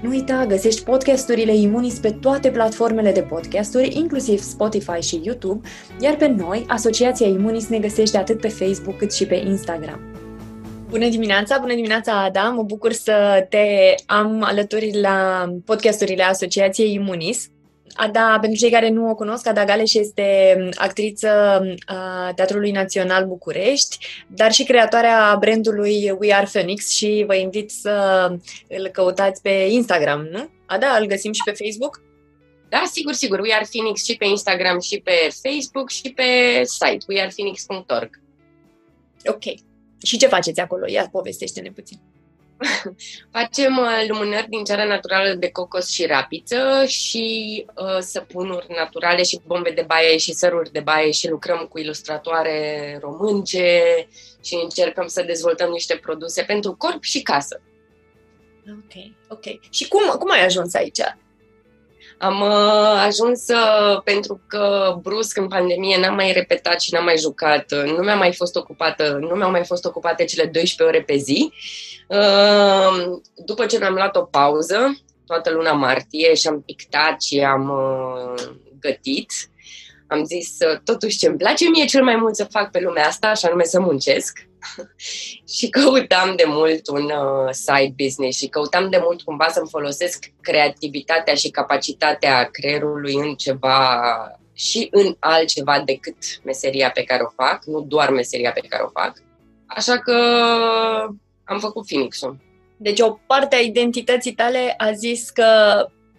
Nu uita, găsești podcasturile Imunis pe toate platformele de podcasturi, inclusiv Spotify și YouTube, iar pe noi, Asociația Imunis, ne găsește atât pe Facebook cât și pe Instagram. Bună dimineața, bună dimineața, Ada! Mă bucur să te am alături la podcasturile Asociației Imunis. Ada, pentru cei care nu o cunosc, Ada Galeș este actriță a Teatrului Național București, dar și creatoarea brandului We Are Phoenix și vă invit să îl căutați pe Instagram, nu? Ada, îl găsim și pe Facebook? Da, sigur, sigur. We Are Phoenix și pe Instagram și pe Facebook și pe site wearephoenix.org. Ok. Și ce faceți acolo? Ia povestește-ne puțin. Facem uh, lumânări din ceara naturală de cocos și rapiță și uh, săpunuri naturale și bombe de baie și săruri de baie și lucrăm cu ilustratoare românce și încercăm să dezvoltăm niște produse pentru corp și casă. Ok, ok. Și cum, cum ai ajuns aici? Am uh, ajuns uh, pentru că brusc în pandemie n-am mai repetat și n-am mai jucat, uh, nu mi-a mai fost ocupată, nu mi-au mai fost ocupate cele 12 ore pe zi. Uh, după ce mi-am luat o pauză, toată luna martie și am pictat și am uh, gătit, am zis, totuși ce îmi place mie cel mai mult să fac pe lumea asta, așa nume să muncesc. și căutam de mult un uh, side business și căutam de mult cumva să-mi folosesc creativitatea și capacitatea creierului în ceva și în altceva decât meseria pe care o fac, nu doar meseria pe care o fac. Așa că am făcut Phoenix-ul. Deci o parte a identității tale a zis că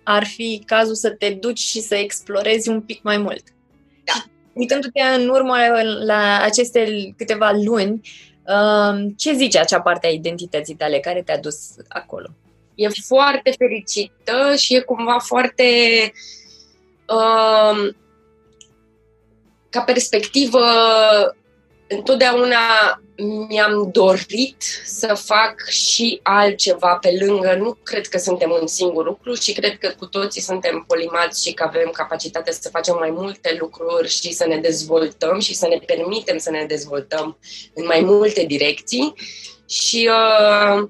ar fi cazul să te duci și să explorezi un pic mai mult. Da. Uitându-te în urmă la aceste câteva luni, ce zice acea parte a identității tale care te-a dus acolo? E foarte fericită și e cumva foarte uh, ca perspectivă întotdeauna mi-am dorit să fac și altceva pe lângă. Nu cred că suntem un singur lucru și cred că cu toții suntem polimați și că avem capacitatea să facem mai multe lucruri și să ne dezvoltăm și să ne permitem să ne dezvoltăm în mai multe direcții. Și uh,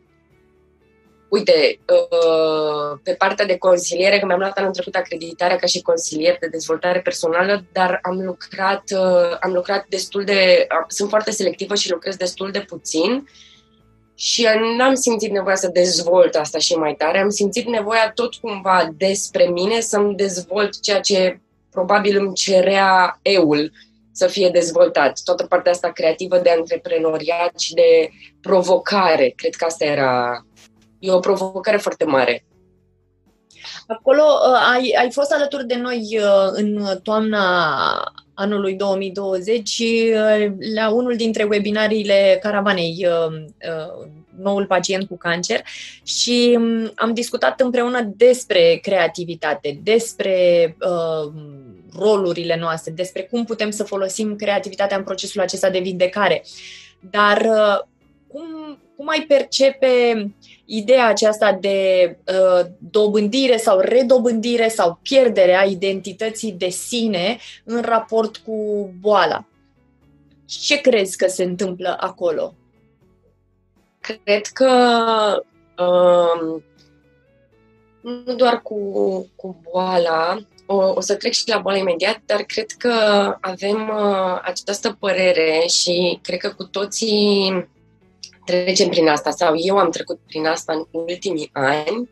Uite, uh, pe partea de consiliere, că mi-am luat anul trecut acreditarea ca și consilier de dezvoltare personală, dar am lucrat, uh, am lucrat destul de... Sunt foarte selectivă și lucrez destul de puțin și n-am simțit nevoia să dezvolt asta și mai tare. Am simțit nevoia tot cumva despre mine să-mi dezvolt ceea ce probabil îmi cerea eul să fie dezvoltat. Toată partea asta creativă de antreprenoriat și de provocare. Cred că asta era e o provocare foarte mare. Acolo uh, ai, ai fost alături de noi uh, în toamna anului 2020 uh, la unul dintre webinariile caravanei noul pacient cu cancer și um, am discutat împreună despre creativitate, despre uh, rolurile noastre, despre cum putem să folosim creativitatea în procesul acesta de vindecare. Dar uh, cum, cum ai percepe ideea aceasta de uh, dobândire sau redobândire sau pierdere a identității de sine în raport cu boala? Ce crezi că se întâmplă acolo? Cred că um, nu doar cu, cu boala, o, o să trec și la boală imediat, dar cred că avem uh, această părere și cred că cu toții trecem prin asta sau eu am trecut prin asta în ultimii ani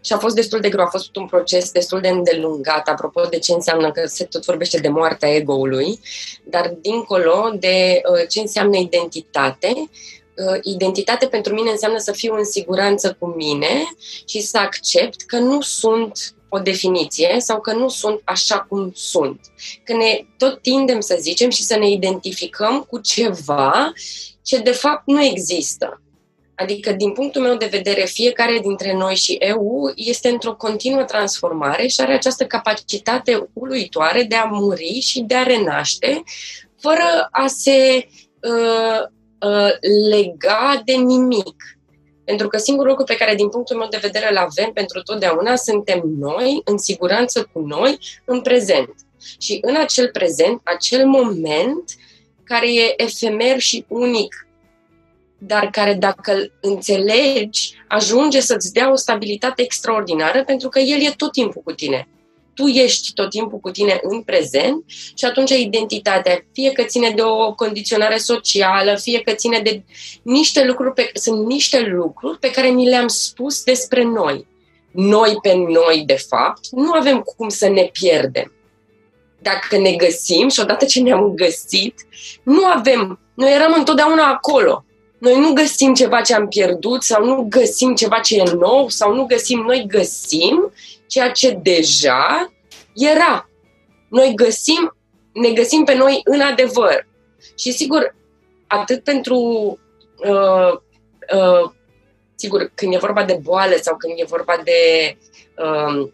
și a fost destul de greu, a fost un proces destul de îndelungat, apropo de ce înseamnă că se tot vorbește de moartea ego-ului, dar dincolo de uh, ce înseamnă identitate, uh, identitate pentru mine înseamnă să fiu în siguranță cu mine și să accept că nu sunt o definiție sau că nu sunt așa cum sunt. Că ne tot tindem să zicem și să ne identificăm cu ceva ce de fapt nu există. Adică, din punctul meu de vedere, fiecare dintre noi și EU este într-o continuă transformare și are această capacitate uluitoare de a muri și de a renaște, fără a se uh, uh, lega de nimic. Pentru că singurul lucru pe care, din punctul meu de vedere, îl avem pentru totdeauna suntem noi, în siguranță cu noi, în prezent. Și în acel prezent, acel moment care e efemer și unic dar care, dacă îl înțelegi, ajunge să-ți dea o stabilitate extraordinară, pentru că el e tot timpul cu tine. Tu ești tot timpul cu tine în prezent și atunci identitatea, fie că ține de o condiționare socială, fie că ține de niște lucruri, pe, sunt niște lucruri pe care ni le-am spus despre noi. Noi pe noi, de fapt, nu avem cum să ne pierdem. Dacă ne găsim și odată ce ne-am găsit, nu avem, noi eram întotdeauna acolo noi nu găsim ceva ce am pierdut sau nu găsim ceva ce e nou sau nu găsim, noi găsim ceea ce deja era. Noi găsim, ne găsim pe noi în adevăr. Și sigur, atât pentru uh, uh, sigur, când e vorba de boală sau când e vorba de uh,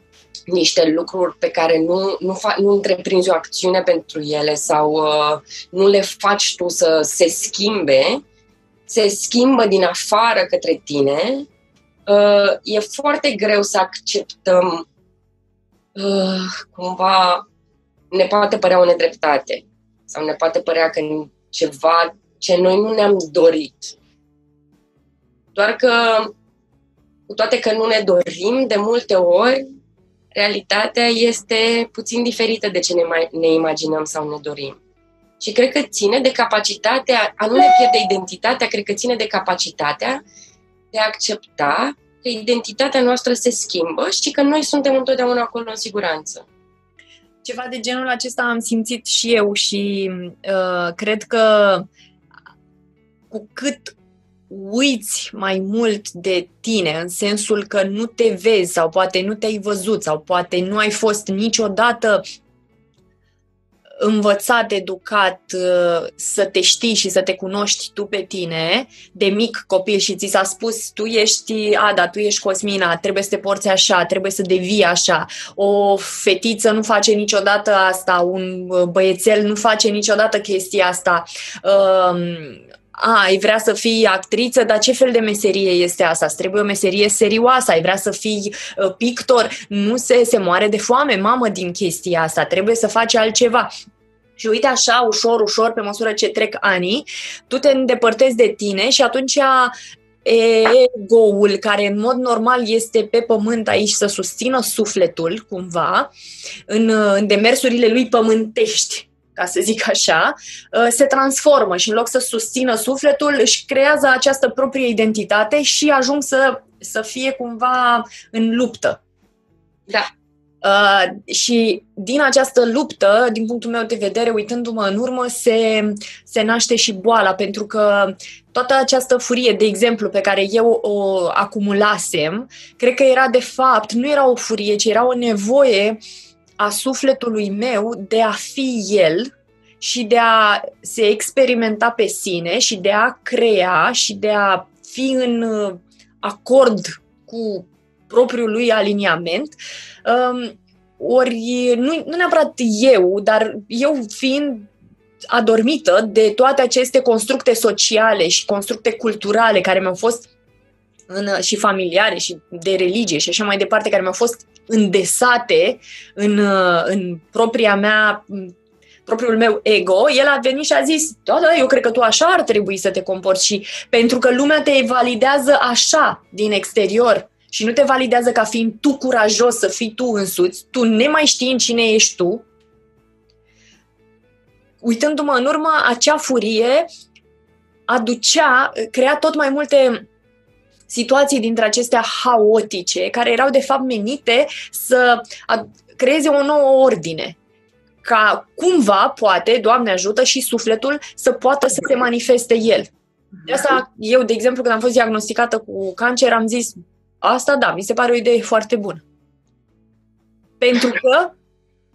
niște lucruri pe care nu, nu, fa- nu întreprinzi o acțiune pentru ele sau uh, nu le faci tu să se schimbe, se schimbă din afară către tine, uh, e foarte greu să acceptăm uh, cumva ne poate părea o nedreptate sau ne poate părea că ceva ce noi nu ne-am dorit. Doar că, cu toate că nu ne dorim, de multe ori, realitatea este puțin diferită de ce ne, mai, ne imaginăm sau ne dorim. Și cred că ține de capacitatea, a nu ne pierde identitatea, cred că ține de capacitatea de a accepta că identitatea noastră se schimbă și că noi suntem întotdeauna acolo în siguranță. Ceva de genul acesta am simțit și eu și uh, cred că cu cât uiți mai mult de tine, în sensul că nu te vezi sau poate nu te-ai văzut sau poate nu ai fost niciodată învățat, educat uh, să te știi și să te cunoști tu pe tine, de mic copil și ți s-a spus tu ești Ada, tu ești Cosmina, trebuie să te porți așa, trebuie să devii așa. O fetiță nu face niciodată asta, un băiețel nu face niciodată chestia asta. Um, a, ai vrea să fii actriță, dar ce fel de meserie este asta? Îți trebuie o meserie serioasă, ai vrea să fii uh, pictor, nu se, se moare de foame, mamă, din chestia asta, trebuie să faci altceva. Și uite așa, ușor, ușor, pe măsură ce trec anii, tu te îndepărtezi de tine și atunci ego-ul, care în mod normal este pe pământ aici să susțină sufletul, cumva, în, în demersurile lui pământești, ca să zic așa, ă, se transformă și în loc să susțină sufletul, își creează această proprie identitate și ajung să, să fie cumva în luptă. Da. Uh, și din această luptă, din punctul meu de vedere, uitându-mă în urmă, se, se naște și boala, pentru că toată această furie, de exemplu, pe care eu o acumulasem, cred că era de fapt, nu era o furie, ci era o nevoie a sufletului meu de a fi el și de a se experimenta pe sine și de a crea și de a fi în acord cu propriul lui aliniament. Um, ori nu, nu neapărat eu, dar eu fiind adormită de toate aceste constructe sociale și constructe culturale care mi-au fost în, și familiare și de religie și așa mai departe, care mi-au fost îndesate în, în propria mea propriul meu ego, el a venit și a zis, da, da, eu cred că tu așa ar trebui să te comporți și pentru că lumea te validează așa din exterior, și nu te validează ca fiind tu curajos să fii tu însuți, tu nemai știind cine ești tu, uitându-mă în urmă, acea furie aducea, crea tot mai multe situații dintre acestea haotice, care erau de fapt menite să creeze o nouă ordine. Ca cumva, poate, Doamne ajută, și sufletul să poată să se manifeste el. De asta, eu, de exemplu, când am fost diagnosticată cu cancer, am zis, Asta, da, mi se pare o idee foarte bună. Pentru că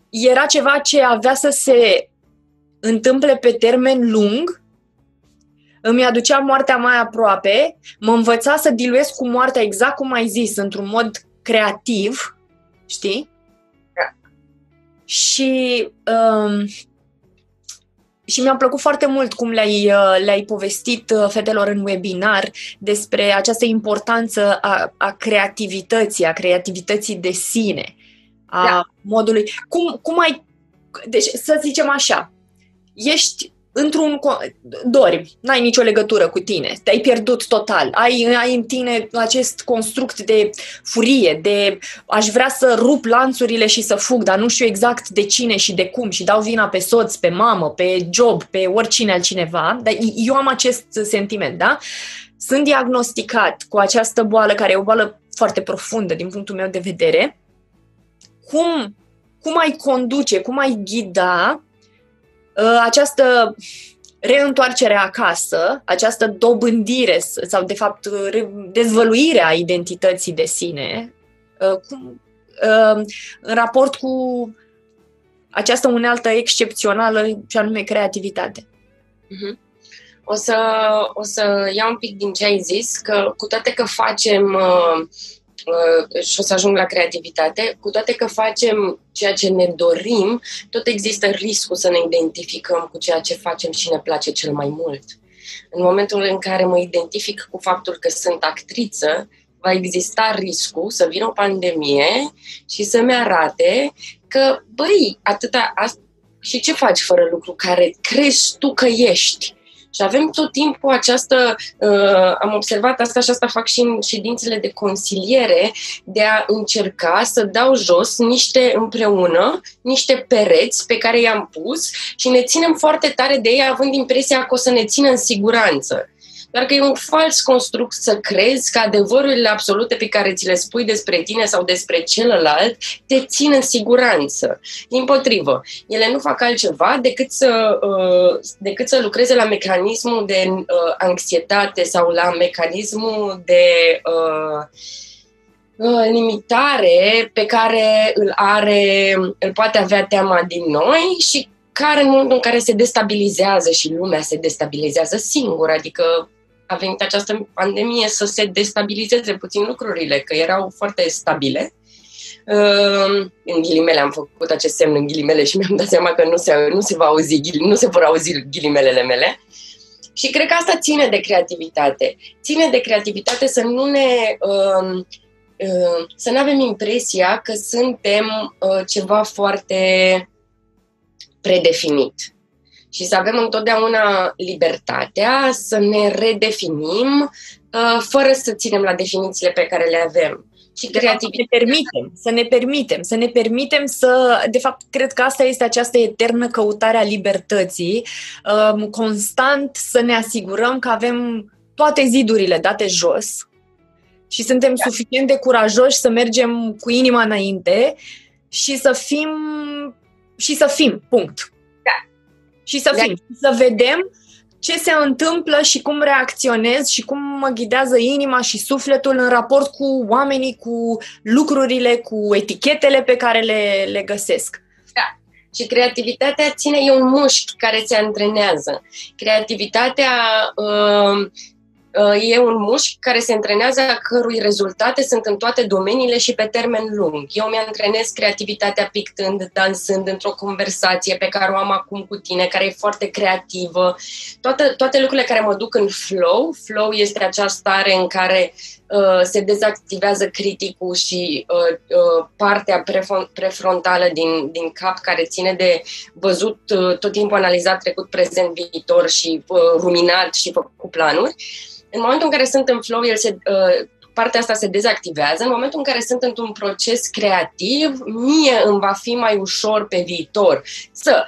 era ceva ce avea să se întâmple pe termen lung, îmi aducea moartea mai aproape, mă învăța să diluez cu moartea exact cum ai zis, într-un mod creativ, știi? Da. Și um, și mi-a plăcut foarte mult cum le-ai, uh, le-ai povestit uh, fetelor în webinar despre această importanță a, a creativității, a creativității de sine, a da. modului. Cum, cum ai. Deci, să zicem așa, ești într-un... dormi, n-ai nicio legătură cu tine, te-ai pierdut total, ai, ai în tine acest construct de furie, de aș vrea să rup lanțurile și să fug, dar nu știu exact de cine și de cum și dau vina pe soț, pe mamă, pe job, pe oricine altcineva, dar eu am acest sentiment, da? Sunt diagnosticat cu această boală, care e o boală foarte profundă din punctul meu de vedere. Cum, cum ai conduce, cum ai ghida Uh, această reîntoarcere acasă, această dobândire sau, de fapt, dezvăluire a identității de sine, uh, cum, uh, în raport cu această unealtă excepțională, și anume creativitate. Uh-huh. O să, o să iau un pic din ce ai zis, că cu toate că facem uh, Uh, și o să ajung la creativitate, cu toate că facem ceea ce ne dorim, tot există riscul să ne identificăm cu ceea ce facem și ne place cel mai mult. În momentul în care mă identific cu faptul că sunt actriță, va exista riscul să vină o pandemie și să-mi arate că, băi, atâta, și ce faci fără lucru care crezi tu că ești? Și avem tot timpul această, uh, am observat asta și asta fac și în ședințele de consiliere, de a încerca să dau jos niște împreună, niște pereți pe care i-am pus și ne ținem foarte tare de ei având impresia că o să ne țină în siguranță. Doar că e un fals construct să crezi că adevărurile absolute pe care ți le spui despre tine sau despre celălalt te țin în siguranță. Din potrivă, ele nu fac altceva decât să, uh, decât să lucreze la mecanismul de uh, anxietate sau la mecanismul de uh, limitare pe care îl are, îl poate avea teama din noi și care în momentul în care se destabilizează și lumea se destabilizează singură, adică a venit această pandemie să se destabilizeze puțin lucrurile, că erau foarte stabile. Ehm, în ghilimele am făcut acest semn în ghilimele și mi-am dat seama că nu se, nu se, va auzi, nu se vor auzi ghilimelele mele. Și cred că asta ține de creativitate. Ține de creativitate să nu ne uh, uh, să nu avem impresia că suntem uh, ceva foarte predefinit și să avem întotdeauna libertatea să ne redefinim uh, fără să ținem la definițiile pe care le avem. Și de creativitatea. Fapt, ne permitem, să ne permitem, să ne permitem să, de fapt, cred că asta este această eternă căutare a libertății, um, constant să ne asigurăm că avem toate zidurile date jos și suntem da. suficient de curajoși să mergem cu inima înainte și să fim și să fim, punct și să fim, să vedem ce se întâmplă și cum reacționez și cum mă ghidează inima și sufletul în raport cu oamenii, cu lucrurile, cu etichetele pe care le, le găsesc. Da. Și creativitatea ține, e un mușchi care se antrenează. Creativitatea uh, Uh, e un mușchi care se antrenează, a cărui rezultate sunt în toate domeniile și pe termen lung. Eu mi-antrenez creativitatea pictând, dansând într-o conversație pe care o am acum cu tine, care e foarte creativă. Toate, toate lucrurile care mă duc în flow. Flow este acea stare în care uh, se dezactivează criticul și uh, uh, partea prefrontală din, din cap care ține de văzut uh, tot timpul analizat trecut, prezent, viitor și uh, ruminat și făcut planuri. În momentul în care sunt în flow, el se, uh, partea asta se dezactivează. În momentul în care sunt într-un proces creativ, mie îmi va fi mai ușor pe viitor să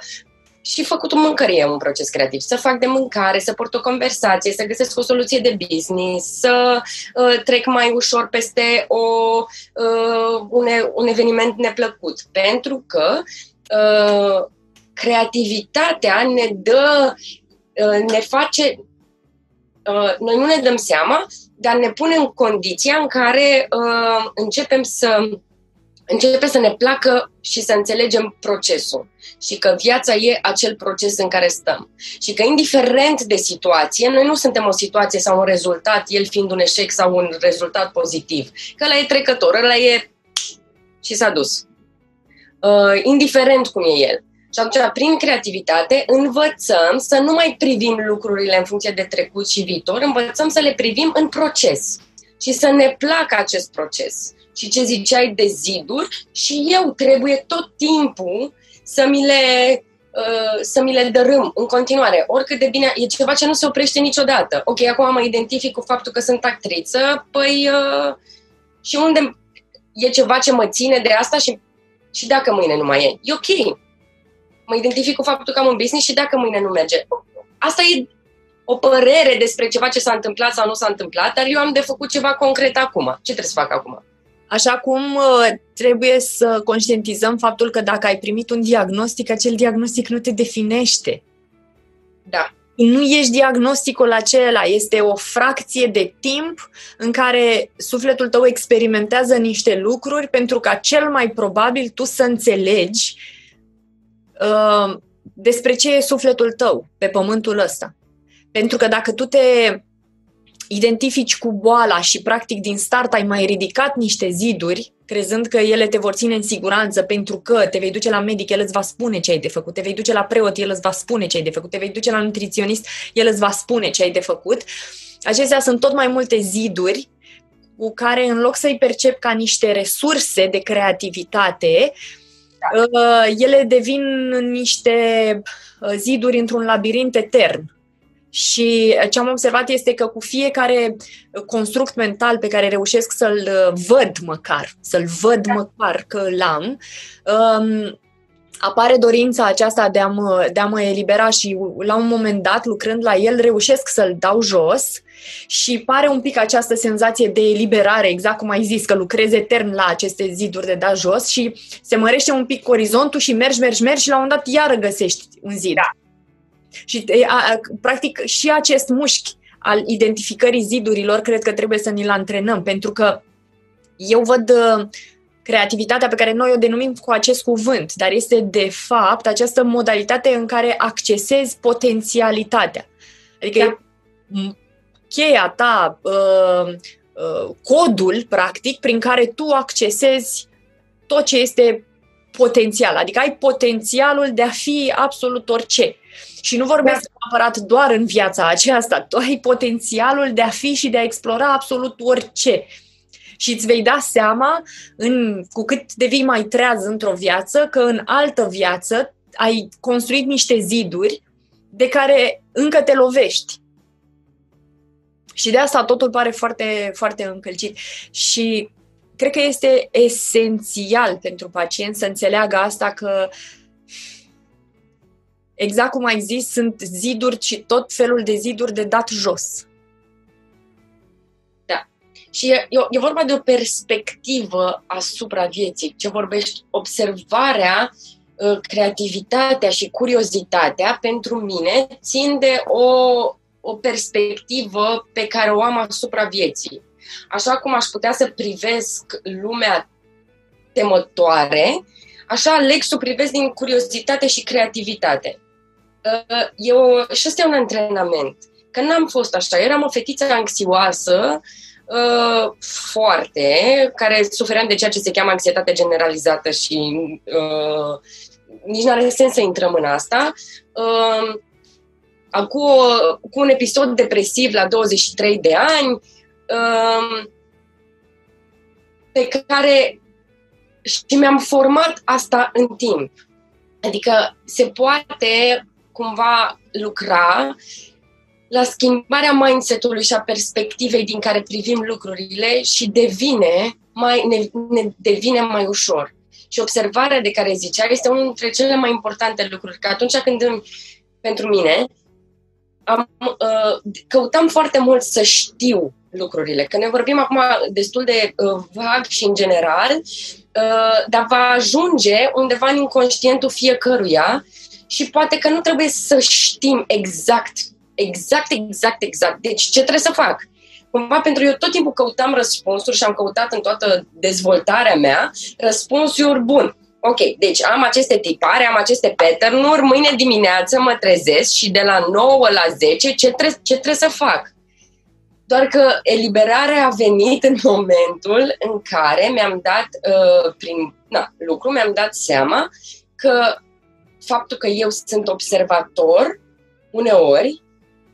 și făcutul mâncării e un proces creativ. Să fac de mâncare, să port o conversație, să găsesc o soluție de business, să uh, trec mai ușor peste o, uh, un, un eveniment neplăcut. Pentru că uh, creativitatea ne dă, uh, ne face, Uh, noi nu ne dăm seama, dar ne pune în condiția în care uh, începem să începe să ne placă și să înțelegem procesul și că viața e acel proces în care stăm. Și că indiferent de situație, noi nu suntem o situație sau un rezultat, el fiind un eșec sau un rezultat pozitiv. Că ăla e trecător, ăla e și s-a dus. Uh, indiferent cum e el. Și atunci, prin creativitate, învățăm să nu mai privim lucrurile în funcție de trecut și viitor, învățăm să le privim în proces și să ne placă acest proces. Și ce ziceai de ziduri, și eu trebuie tot timpul să mi le uh, să mi le dărâm în continuare. Oricât de bine, e ceva ce nu se oprește niciodată. Ok, acum mă identific cu faptul că sunt actriță, păi uh, și unde e ceva ce mă ține de asta și, și dacă mâine nu mai e. E ok. Mă identific cu faptul că am un business și dacă mâine nu merge. Asta e o părere despre ceva ce s-a întâmplat sau nu s-a întâmplat, dar eu am de făcut ceva concret acum. Ce trebuie să fac acum? Așa cum uh, trebuie să conștientizăm faptul că dacă ai primit un diagnostic, acel diagnostic nu te definește. Da. Nu ești diagnosticul acela, este o fracție de timp în care sufletul tău experimentează niște lucruri pentru ca cel mai probabil tu să înțelegi uh, despre ce e sufletul tău pe pământul ăsta. Pentru că dacă tu te identifici cu boala și practic din start ai mai ridicat niște ziduri, crezând că ele te vor ține în siguranță pentru că te vei duce la medic, el îți va spune ce ai de făcut, te vei duce la preot, el îți va spune ce ai de făcut, te vei duce la nutriționist, el îți va spune ce ai de făcut. Acestea sunt tot mai multe ziduri cu care în loc să-i percep ca niște resurse de creativitate, da. Uh, ele devin niște uh, ziduri într-un labirint etern și ce am observat este că cu fiecare construct mental pe care reușesc să-l uh, văd măcar, să-l văd da. măcar că l-am, um, apare dorința aceasta de a, mă, de a mă elibera și la un moment dat, lucrând la el, reușesc să-l dau jos și pare un pic această senzație de eliberare, exact cum ai zis, că lucrezi etern la aceste ziduri de da jos și se mărește un pic orizontul și mergi, mergi, mergi și la un moment dat iară găsești un zid. Da. Și, a, practic, și acest mușchi al identificării zidurilor, cred că trebuie să ni-l antrenăm, pentru că eu văd uh, creativitatea pe care noi o denumim cu acest cuvânt, dar este de fapt această modalitate în care accesezi potențialitatea. Adică da. e cheia ta, uh, uh, codul, practic, prin care tu accesezi tot ce este potențial. Adică ai potențialul de a fi absolut orice. Și nu vorbesc da. neapărat doar în viața aceasta, tu ai potențialul de a fi și de a explora absolut orice. Și îți vei da seama, în, cu cât devii mai treaz într-o viață, că în altă viață ai construit niște ziduri de care încă te lovești. Și de asta totul pare foarte, foarte încălcit. Și cred că este esențial pentru pacient să înțeleagă asta că uh, exact cum ai zis, sunt ziduri și tot felul de ziduri de dat jos. Da. Și e, e vorba de o perspectivă asupra vieții. Ce vorbești? Observarea, ă, creativitatea și curiozitatea, pentru mine, țin de o, o perspectivă pe care o am asupra vieții. Așa cum aș putea să privesc lumea temătoare, așa aleg să o privesc din curiozitate și creativitate. Uh, eu, și ăsta e un antrenament. Că n-am fost așa. Eram o fetiță anxioasă, uh, foarte, care sufeream de ceea ce se cheamă anxietate generalizată și uh, nici nu are sens să intrăm în asta. Uh, cu, cu un episod depresiv la 23 de ani, uh, pe care și mi-am format asta în timp. Adică se poate cumva lucra la schimbarea mindset-ului și a perspectivei din care privim lucrurile și devine mai, ne, ne devine mai ușor. Și observarea de care zicea este unul dintre cele mai importante lucruri. Că atunci când îmi, pentru mine, am, uh, căutam foarte mult să știu lucrurile. Că ne vorbim acum destul de uh, vag și în general, uh, dar va ajunge undeva în inconștientul fiecăruia și poate că nu trebuie să știm exact, exact, exact, exact. Deci ce trebuie să fac? cumva pentru eu tot timpul căutam răspunsuri și am căutat în toată dezvoltarea mea răspunsuri bun. Ok, deci am aceste tipare, am aceste pattern-uri, mâine dimineață mă trezesc și de la 9 la 10 ce, tre- ce trebuie să fac? Doar că eliberarea a venit în momentul în care mi-am dat, uh, prin na, lucru, mi-am dat seama că faptul că eu sunt observator, uneori,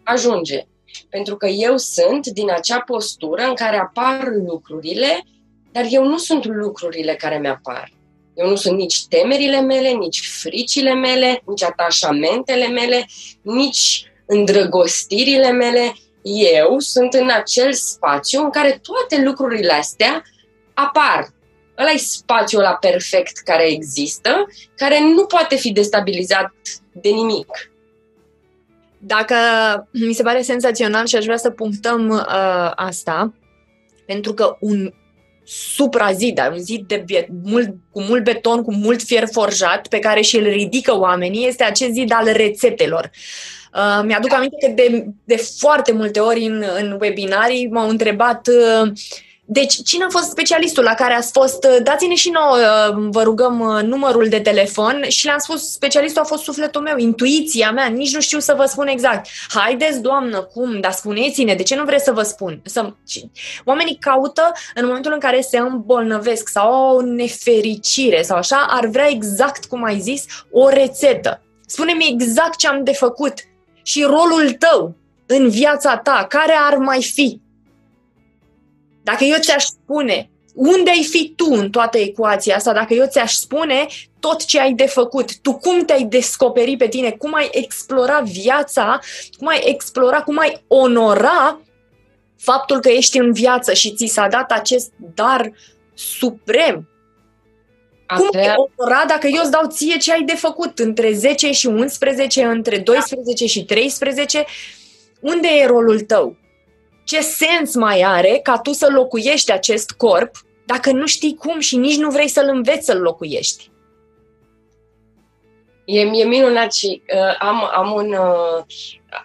ajunge. Pentru că eu sunt din acea postură în care apar lucrurile, dar eu nu sunt lucrurile care mi-apar. Eu nu sunt nici temerile mele, nici fricile mele, nici atașamentele mele, nici îndrăgostirile mele. Eu sunt în acel spațiu în care toate lucrurile astea apar. Ăla e spațiul ăla perfect care există, care nu poate fi destabilizat de nimic. Dacă mi se pare senzațional și aș vrea să punctăm uh, asta, pentru că un suprazid, un zid de mult, cu mult beton, cu mult fier forjat, pe care și îl ridică oamenii, este acest zid al rețetelor. Uh, mi-aduc aminte că de, de foarte multe ori în, în webinarii m-au întrebat uh, deci, cine a fost specialistul la care ați fost? Dați-ne și nouă, uh, vă rugăm, uh, numărul de telefon și le-am spus, specialistul a fost sufletul meu, intuiția mea, nici nu știu să vă spun exact. Haideți, doamnă, cum, dar spuneți-ne, de ce nu vreți să vă spun? Să... Oamenii caută în momentul în care se îmbolnăvesc sau au o nefericire sau așa, ar vrea exact, cum ai zis, o rețetă. Spune-mi exact ce am de făcut și rolul tău în viața ta, care ar mai fi? Dacă eu ți-aș spune unde ai fi tu în toată ecuația asta, dacă eu ți-aș spune tot ce ai de făcut, tu cum te-ai descoperi pe tine, cum ai explora viața, cum ai explora, cum ai onora faptul că ești în viață și ți s-a dat acest dar suprem. Cum te onora dacă eu îți dau ție ce ai de făcut între 10 și 11, între 12 și 13? Unde e rolul tău? Ce sens mai are ca tu să locuiești acest corp dacă nu știi cum și nici nu vrei să-l înveți să-l locuiești? E, e minunat și uh, am, am, un, uh,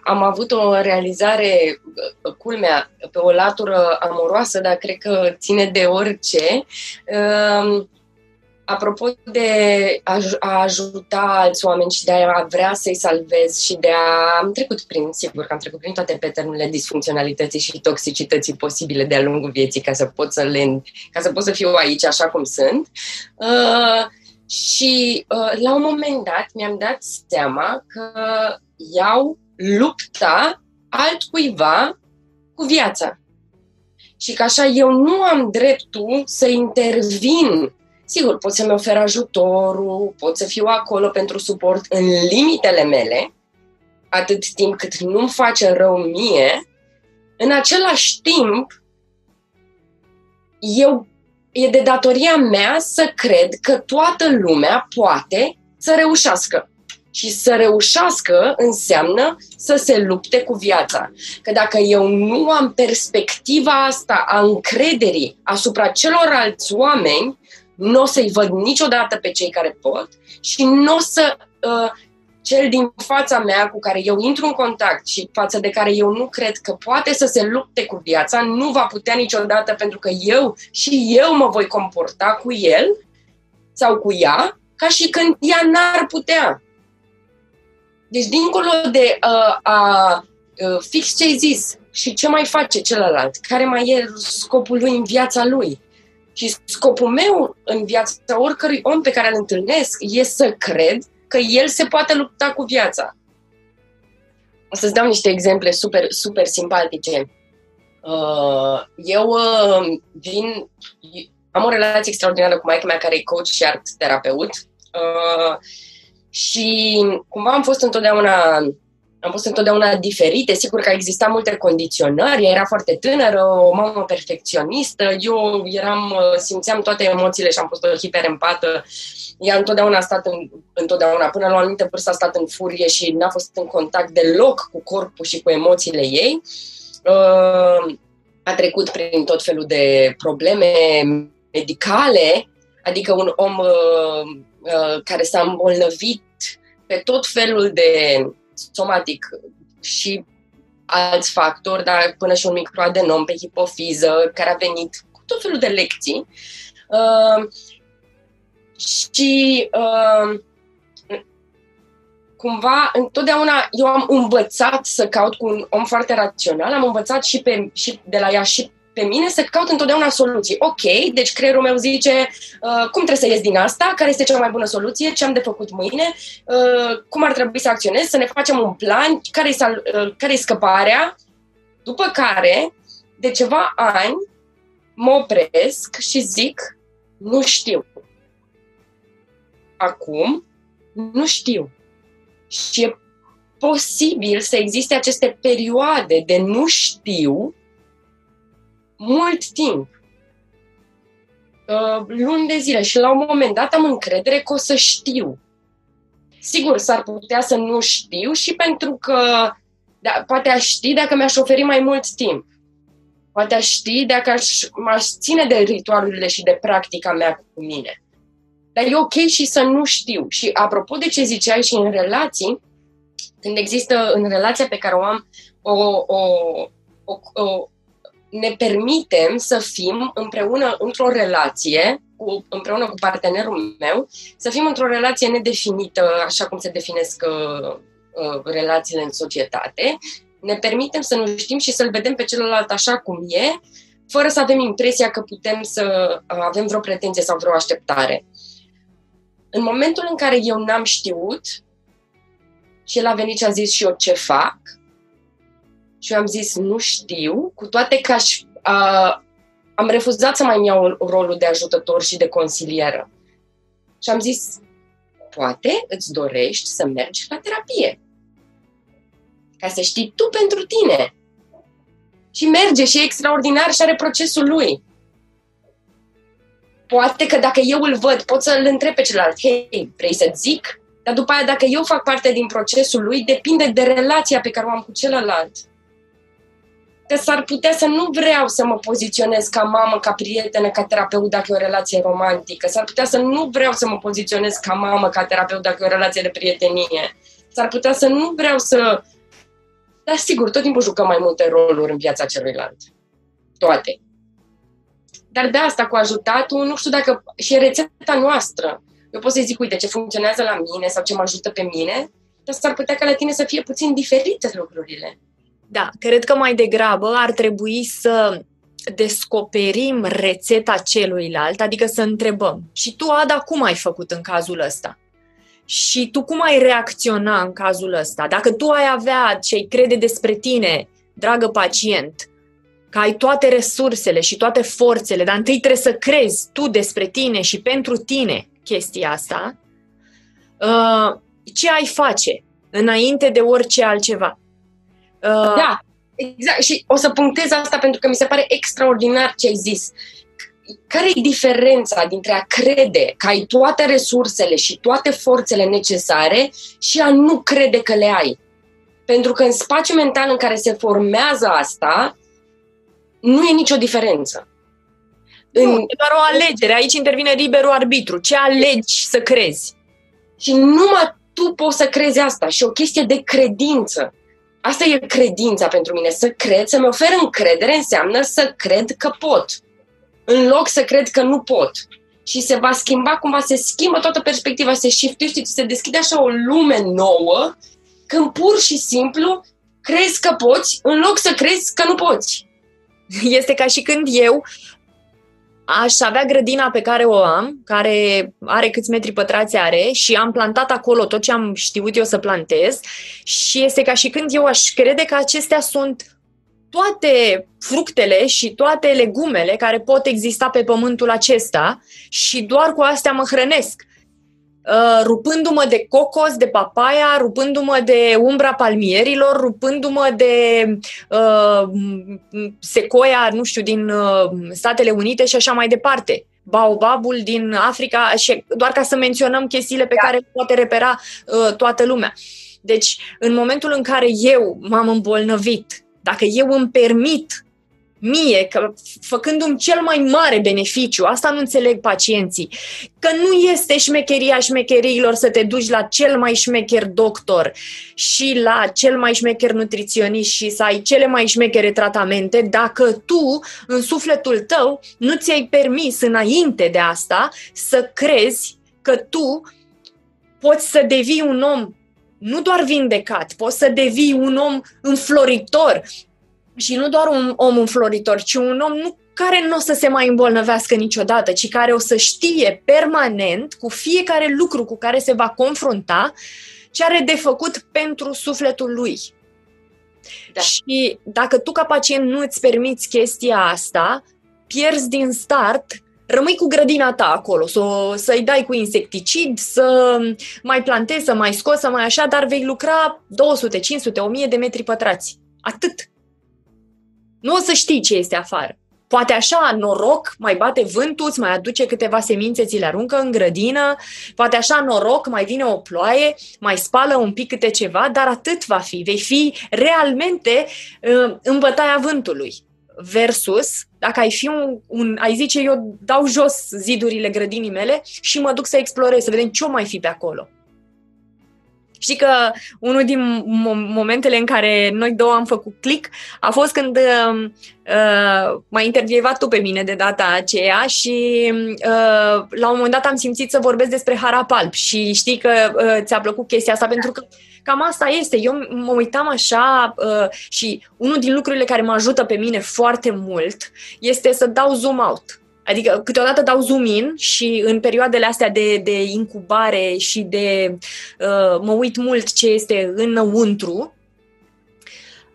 am avut o realizare, uh, culmea, pe o latură amoroasă, dar cred că ține de orice. Uh, apropo de a, a ajuta alți oameni și de a vrea să-i salvezi și de a... Am trecut prin, sigur că am trecut prin toate peternurile disfuncționalității și toxicității posibile de-a lungul vieții ca să pot să le... ca să pot să fiu aici așa cum sunt. Uh, și uh, la un moment dat mi-am dat seama că iau lupta altcuiva cu viața. Și că așa eu nu am dreptul să intervin Sigur, pot să-mi ofer ajutorul, pot să fiu acolo pentru suport în limitele mele, atât timp cât nu-mi face rău mie, în același timp, eu, e de datoria mea să cred că toată lumea poate să reușească. Și să reușească înseamnă să se lupte cu viața. Că dacă eu nu am perspectiva asta a încrederii asupra celorlalți oameni, nu o să-i văd niciodată pe cei care pot și nu o să uh, cel din fața mea cu care eu intru în contact și față de care eu nu cred că poate să se lupte cu viața, nu va putea niciodată pentru că eu și eu mă voi comporta cu el sau cu ea ca și când ea n-ar putea. Deci, dincolo de uh, a uh, fix ce ai zis și ce mai face celălalt, care mai e scopul lui în viața lui, și scopul meu în viața oricărui om pe care îl întâlnesc e să cred că el se poate lupta cu viața. O să-ți dau niște exemple super, super simpatice. Uh, eu uh, vin, am o relație extraordinară cu maica mea care e coach și art terapeut uh, și cumva am fost întotdeauna am fost întotdeauna diferite. Sigur că existat multe condiționări, ea era foarte tânără, o mamă perfecționistă, eu eram, simțeam toate emoțiile și am fost o hiperempată. Ea întotdeauna a stat în, întotdeauna, până la o anumită vârstă a stat în furie și n-a fost în contact deloc cu corpul și cu emoțiile ei. Uh, a trecut prin tot felul de probleme medicale, adică un om uh, uh, care s-a îmbolnăvit pe tot felul de somatic și alți factori, dar până și un microadenom pe hipofiză, care a venit cu tot felul de lecții. Uh, și uh, cumva, întotdeauna eu am învățat să caut cu un om foarte rațional, am învățat și, pe, și de la ea și pe mine să caut întotdeauna soluții. Ok, deci creierul meu zice uh, cum trebuie să ies din asta, care este cea mai bună soluție, ce am de făcut mâine, uh, cum ar trebui să acționez, să ne facem un plan, care e uh, care scăparea, după care, de ceva ani, mă opresc și zic, nu știu. Acum, nu știu. Și e posibil să existe aceste perioade de nu știu mult timp. Uh, luni de zile și la un moment dat am încredere că o să știu. Sigur, s-ar putea să nu știu și pentru că da, poate aș ști dacă mi-aș oferi mai mult timp. Poate aș ști dacă aș, m-aș ține de ritualurile și de practica mea cu mine. Dar e ok și să nu știu. Și apropo de ce ziceai și în relații, când există în relația pe care o am o, o, o, o ne permitem să fim împreună într-o relație, cu, împreună cu partenerul meu, să fim într-o relație nedefinită, așa cum se definesc uh, uh, relațiile în societate. Ne permitem să nu știm și să-l vedem pe celălalt așa cum e, fără să avem impresia că putem să uh, avem vreo pretenție sau vreo așteptare. În momentul în care eu n-am știut și el a venit și a zis și eu ce fac, și eu am zis, nu știu, cu toate că aș, a, am refuzat să mai iau rolul de ajutător și de consilieră. Și am zis, poate îți dorești să mergi la terapie. Ca să știi tu pentru tine. Și merge și e extraordinar și are procesul lui. Poate că dacă eu îl văd, pot să îl întreb pe celălalt, hei, vrei să zic? Dar după aia, dacă eu fac parte din procesul lui, depinde de relația pe care o am cu celălalt că s-ar putea să nu vreau să mă poziționez ca mamă, ca prietenă, ca terapeut dacă e o relație romantică. S-ar putea să nu vreau să mă poziționez ca mamă, ca terapeut dacă e o relație de prietenie. S-ar putea să nu vreau să... Dar sigur, tot timpul jucăm mai multe roluri în viața celuilalt. Toate. Dar de asta, cu ajutatul, nu știu dacă... Și e rețeta noastră. Eu pot să zic, uite, ce funcționează la mine sau ce mă ajută pe mine, dar s-ar putea ca la tine să fie puțin diferite lucrurile. Da, cred că mai degrabă ar trebui să descoperim rețeta celuilalt, adică să întrebăm. Și tu, Ada, cum ai făcut în cazul ăsta? Și tu cum ai reacționa în cazul ăsta? Dacă tu ai avea ce crede despre tine, dragă pacient, că ai toate resursele și toate forțele, dar întâi trebuie să crezi tu despre tine și pentru tine chestia asta, uh, ce ai face înainte de orice altceva? Uh, da, exact. Și o să punctez asta pentru că mi se pare extraordinar ce ai zis. Care e diferența dintre a crede că ai toate resursele și toate forțele necesare și a nu crede că le ai? Pentru că în spațiul mental în care se formează asta, nu e nicio diferență. Nu, în... e doar o alegere. Aici intervine liberul arbitru. Ce alegi să crezi? Și numai tu poți să crezi asta. Și o chestie de credință. Asta e credința pentru mine. Să cred, să-mi ofer încredere înseamnă să cred că pot. În loc să cred că nu pot. Și se va schimba, cumva se schimbă toată perspectiva, se shiftuiește, se deschide așa o lume nouă, când pur și simplu crezi că poți, în loc să crezi că nu poți. Este ca și când eu aș avea grădina pe care o am, care are câți metri pătrați are și am plantat acolo tot ce am știut eu să plantez și este ca și când eu aș crede că acestea sunt toate fructele și toate legumele care pot exista pe pământul acesta și doar cu astea mă hrănesc. Uh, rupându-mă de cocos, de papaya, rupându-mă de umbra palmierilor, rupându-mă de uh, secoia, nu știu, din uh, Statele Unite și așa mai departe. Baobabul din Africa, și doar ca să menționăm chestiile pe da. care poate repera uh, toată lumea. Deci, în momentul în care eu m-am îmbolnăvit, dacă eu îmi permit mie, că, făcându-mi cel mai mare beneficiu, asta nu înțeleg pacienții, că nu este șmecheria șmecheriilor să te duci la cel mai șmecher doctor și la cel mai șmecher nutriționist și să ai cele mai șmechere tratamente dacă tu, în sufletul tău, nu ți-ai permis înainte de asta să crezi că tu poți să devii un om nu doar vindecat, poți să devii un om înfloritor și nu doar un om înfloritor, ci un om nu care nu o să se mai îmbolnăvească niciodată, ci care o să știe permanent cu fiecare lucru cu care se va confrunta ce are de făcut pentru sufletul lui. Da. Și dacă tu ca pacient nu îți permiți chestia asta, pierzi din start rămâi cu grădina ta acolo, să, să-i dai cu insecticid, să mai plantezi, să mai scoți, să mai așa, dar vei lucra 200, 500, 1000 de metri pătrați. Atât. Nu o să știi ce este afară. Poate așa, noroc, mai bate vântul, îți mai aduce câteva semințe, ți le aruncă în grădină, poate așa, noroc, mai vine o ploaie, mai spală un pic câte ceva, dar atât va fi. Vei fi realmente uh, în bătaia vântului versus dacă ai fi un, un, ai zice eu dau jos zidurile grădinii mele și mă duc să explorez, să vedem ce o mai fi pe acolo. Știi că unul din momentele în care noi două am făcut click a fost când uh, uh, m-ai intervievat tu pe mine de data aceea și uh, la un moment dat am simțit să vorbesc despre Harapalp și știi că uh, ți-a plăcut chestia asta pentru că cam asta este. Eu mă uitam așa uh, și unul din lucrurile care mă ajută pe mine foarte mult este să dau zoom out. Adică câteodată dau zoom in și în perioadele astea de, de incubare și de uh, mă uit mult ce este înăuntru.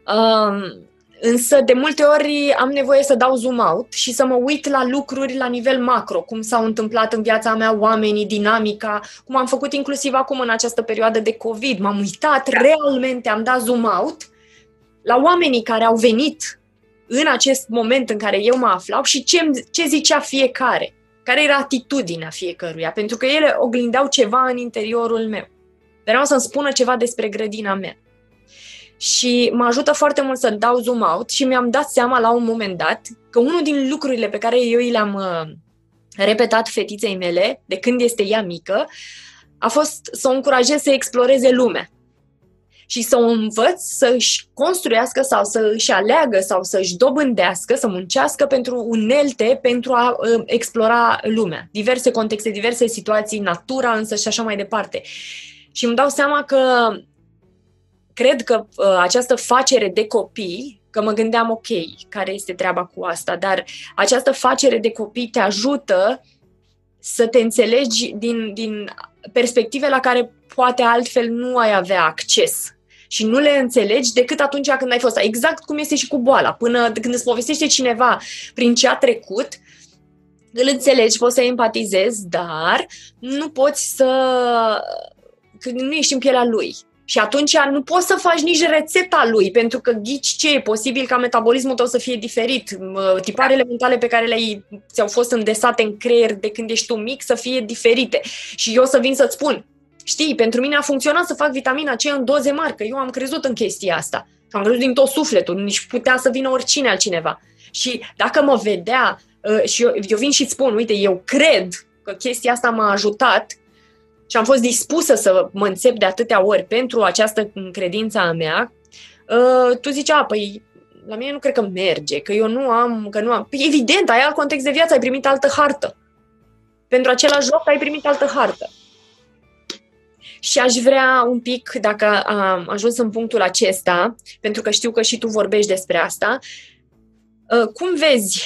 Uh, Însă, de multe ori am nevoie să dau zoom out și să mă uit la lucruri la nivel macro, cum s-au întâmplat în viața mea oamenii, dinamica, cum am făcut inclusiv acum în această perioadă de COVID. M-am uitat da. realmente, am dat zoom out la oamenii care au venit în acest moment în care eu mă aflau și ce, ce zicea fiecare, care era atitudinea fiecăruia, pentru că ele oglindeau ceva în interiorul meu. Vreau să-mi spună ceva despre grădina mea. Și mă ajută foarte mult să dau zoom out și mi-am dat seama la un moment dat că unul din lucrurile pe care eu i le-am uh, repetat fetiței mele de când este ea mică a fost să o încurajez să exploreze lumea și să o învăț să își construiască sau să își aleagă sau să își dobândească, să muncească pentru unelte pentru a uh, explora lumea. Diverse contexte, diverse situații, natura însă și așa mai departe. Și îmi dau seama că cred că uh, această facere de copii, că mă gândeam, ok, care este treaba cu asta, dar această facere de copii te ajută să te înțelegi din, din perspective la care poate altfel nu ai avea acces și nu le înțelegi decât atunci când ai fost. Exact cum este și cu boala. Până când îți povestește cineva prin ce a trecut, îl înțelegi, poți să empatizezi, dar nu poți să... când nu ești în pielea lui. Și atunci nu poți să faci nici rețeta lui, pentru că ghici ce e posibil ca metabolismul tău să fie diferit. Tiparele mentale pe care le-ai, ți-au fost îndesate în creier de când ești tu mic să fie diferite. Și eu să vin să-ți spun, știi, pentru mine a funcționat să fac vitamina C în doze mari, că eu am crezut în chestia asta. Am crezut din tot sufletul, nici putea să vină oricine altcineva. Și dacă mă vedea uh, și eu, eu vin și îți spun, uite, eu cred că chestia asta m-a ajutat, și am fost dispusă să mă înțep de atâtea ori pentru această credință a mea, uh, tu zici, a, păi la mine nu cred că merge, că eu nu am, că nu am. Păi evident, ai alt context de viață, ai primit altă hartă. Pentru același joc ai primit altă hartă. Și aș vrea un pic, dacă am ajuns în punctul acesta, pentru că știu că și tu vorbești despre asta, uh, cum vezi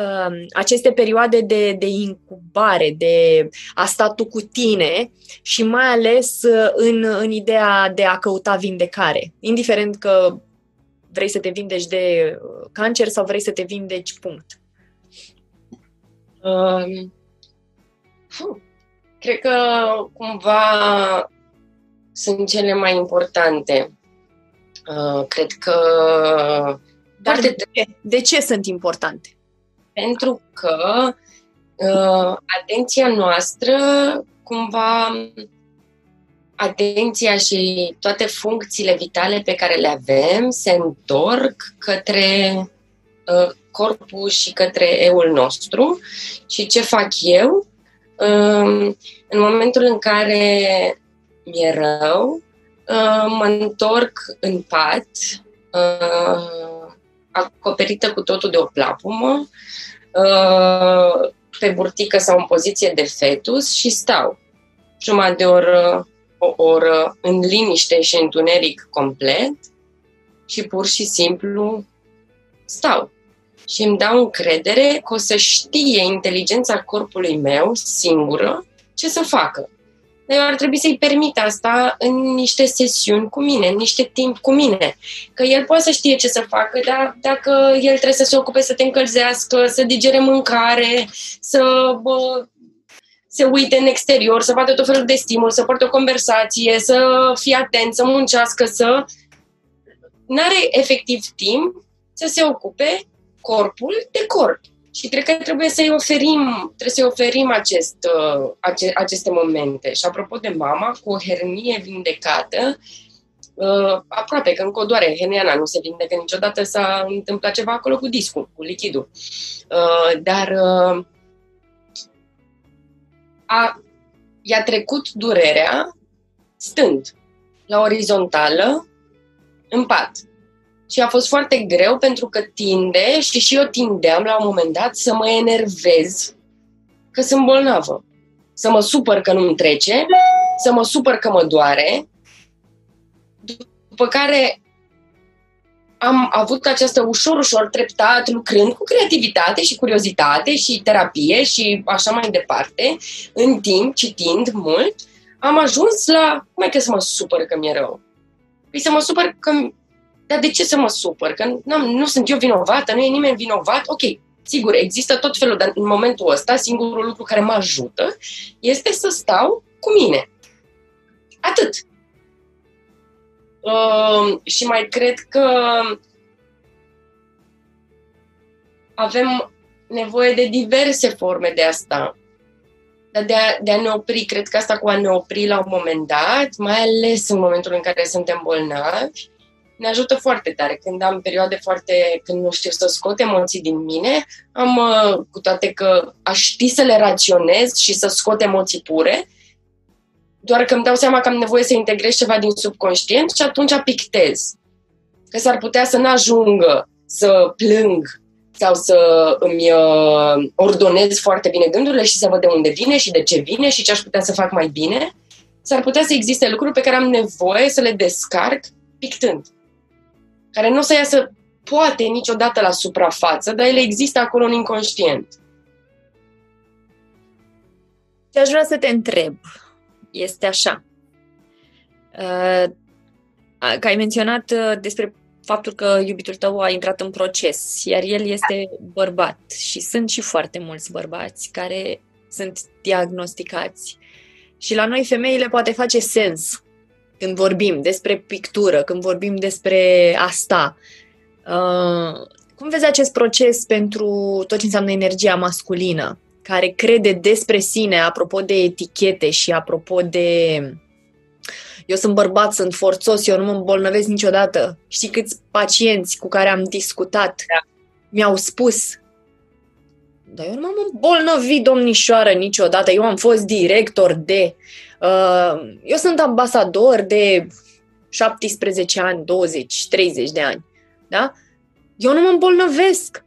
uh, aceste perioade de, de incubare, de a sta tu cu tine și mai ales uh, în, în ideea de a căuta vindecare, indiferent că vrei să te vindeci de uh, cancer sau vrei să te vindeci punct. Um, cred că cumva sunt cele mai importante. Uh, cred că. Dar de, ce? de ce sunt importante? pentru că uh, atenția noastră, cumva, atenția și toate funcțiile vitale pe care le avem se întorc către uh, corpul și către eul nostru. Și ce fac eu? Uh, în momentul în care mi-e rău, uh, mă întorc în pat, uh, acoperită cu totul de o plapumă, uh, pe burtică sau în poziție de fetus și stau jumătate de oră, o oră în liniște și întuneric complet și pur și simplu stau. Și îmi dau încredere că o să știe inteligența corpului meu singură ce să facă. Dar eu ar trebui să-i permit asta în niște sesiuni cu mine, în niște timp cu mine. Că el poate să știe ce să facă, dar dacă el trebuie să se ocupe să te încălzească, să digere mâncare, să bă, se uite în exterior, să vadă tot felul de stimul, să poarte o conversație, să fie atent, să muncească, să... N-are efectiv timp să se ocupe corpul de corp. Și cred că trebuie să-i oferim, trebuie să-i oferim acest, uh, ace, aceste momente. Și apropo de mama, cu o hernie vindecată, uh, aproape că încă o doare hernia nu se vindecă niciodată, s-a întâmplat ceva acolo cu discul, cu lichidul. Uh, dar uh, a, i-a trecut durerea stând la orizontală în pat. Și a fost foarte greu pentru că tinde, și și eu tindeam la un moment dat să mă enervez că sunt bolnavă. Să mă supăr că nu-mi trece, să mă supăr că mă doare, după care am avut această ușor, ușor, treptat, lucrând cu creativitate și curiozitate și terapie și așa mai departe, în timp, citind mult, am ajuns la, cum e că să mă supăr că mi-e rău? Păi să mă supăr că... Dar de ce să mă supăr? Că nu, nu sunt eu vinovată, nu e nimeni vinovat? Ok, sigur, există tot felul, dar în momentul ăsta, singurul lucru care mă ajută este să stau cu mine. Atât. Uh, și mai cred că avem nevoie de diverse forme de asta. Dar de a, de a ne opri, cred că asta cu a ne opri la un moment dat, mai ales în momentul în care suntem bolnavi, ne ajută foarte tare. Când am perioade foarte, când nu știu să scot emoții din mine, am, uh, cu toate că aș ști să le raționez și să scot emoții pure, doar că îmi dau seama că am nevoie să integrez ceva din subconștient și atunci pictez. Că s-ar putea să n-ajungă să plâng sau să îmi uh, ordonez foarte bine gândurile și să văd de unde vine și de ce vine și ce aș putea să fac mai bine, s-ar putea să existe lucruri pe care am nevoie să le descarc pictând. Care nu o să iasă poate niciodată la suprafață, dar ele există acolo în inconștient. Și aș vrea să te întreb, este așa. Uh, că ai menționat uh, despre faptul că iubitul tău a intrat în proces, iar el este bărbat și sunt și foarte mulți bărbați care sunt diagnosticați. Și la noi femeile poate face sens când vorbim despre pictură, când vorbim despre asta. Uh, cum vezi acest proces pentru tot ce înseamnă energia masculină? care crede despre sine, apropo de etichete și apropo de eu sunt bărbat, sunt forțos, eu nu mă îmbolnăvesc niciodată. Știi câți pacienți cu care am discutat da. mi-au spus dar eu nu m-am îmbolnăvit, domnișoară, niciodată. Eu am fost director de... Uh, eu sunt ambasador de 17 ani, 20, 30 de ani. Da? Eu nu mă îmbolnăvesc.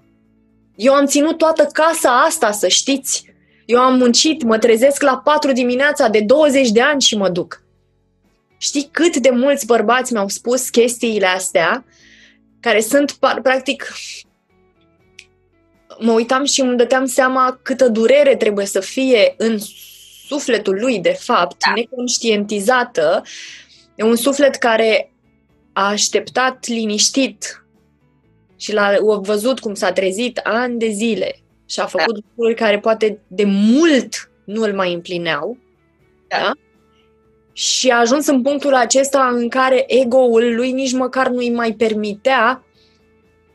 Eu am ținut toată casa asta, să știți. Eu am muncit, mă trezesc la 4 dimineața de 20 de ani și mă duc. Știi cât de mulți bărbați mi-au spus chestiile astea, care sunt, practic, mă uitam și îmi dăteam seama câtă durere trebuie să fie în sufletul lui, de fapt, da. neconștientizată, e un suflet care a așteptat liniștit și l-a văzut cum s-a trezit ani de zile și a făcut da. lucruri care poate de mult nu îl mai împlineau. Da. da? Și a ajuns în punctul acesta în care ego-ul lui nici măcar nu îi mai permitea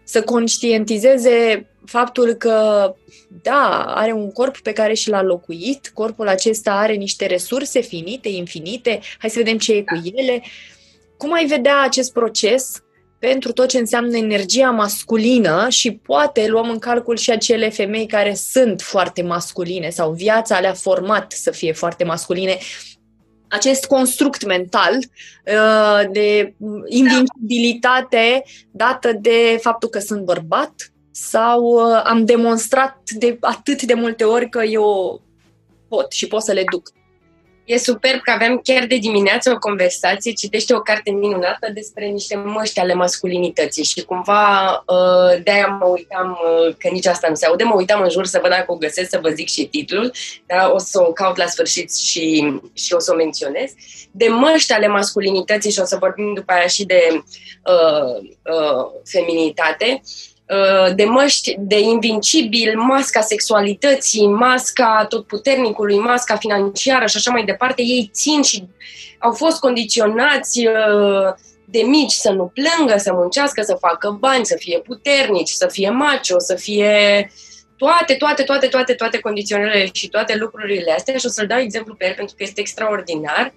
să conștientizeze faptul că, da, are un corp pe care și l-a locuit, corpul acesta are niște resurse finite, infinite, hai să vedem ce e cu ele. Cum ai vedea acest proces pentru tot ce înseamnă energia masculină și poate luăm în calcul și acele femei care sunt foarte masculine sau viața le-a format să fie foarte masculine. Acest construct mental uh, de invincibilitate dată de faptul că sunt bărbat sau uh, am demonstrat de atât de multe ori că eu pot și pot să le duc. E superb că avem chiar de dimineață o conversație, citește o carte minunată despre niște măști ale masculinității și cumva uh, de-aia mă uitam, uh, că nici asta nu se aude, mă uitam în jur să văd dacă o găsesc, să vă zic și titlul, dar o să o caut la sfârșit și, și o să o menționez, de măști ale masculinității și o să vorbim după aia și de uh, uh, feminitate. Uh, de măști de invincibil, masca sexualității, masca totputernicului, masca financiară și așa mai departe, ei țin și au fost condiționați uh, de mici să nu plângă, să muncească, să facă bani, să fie puternici, să fie macho, să fie toate, toate, toate, toate, toate condiționările și toate lucrurile astea și o să-l dau exemplu pe el pentru că este extraordinar.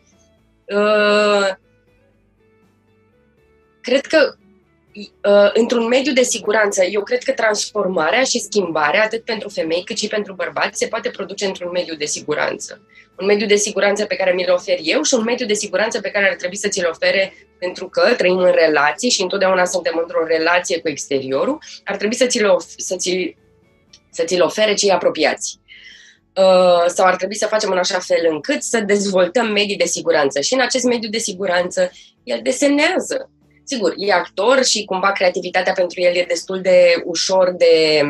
Uh, cred că Uh, într-un mediu de siguranță, eu cred că transformarea și schimbarea, atât pentru femei cât și pentru bărbați, se poate produce într-un mediu de siguranță. Un mediu de siguranță pe care mi-l ofer eu și un mediu de siguranță pe care ar trebui să ți-l ofere pentru că trăim în relații și întotdeauna suntem într-o relație cu exteriorul, ar trebui să ți-l, of- să ți să ți-l ofere cei apropiați. Uh, sau ar trebui să facem în așa fel încât să dezvoltăm medii de siguranță. Și în acest mediu de siguranță, el desenează Sigur, e actor și cumva creativitatea pentru el e destul de ușor de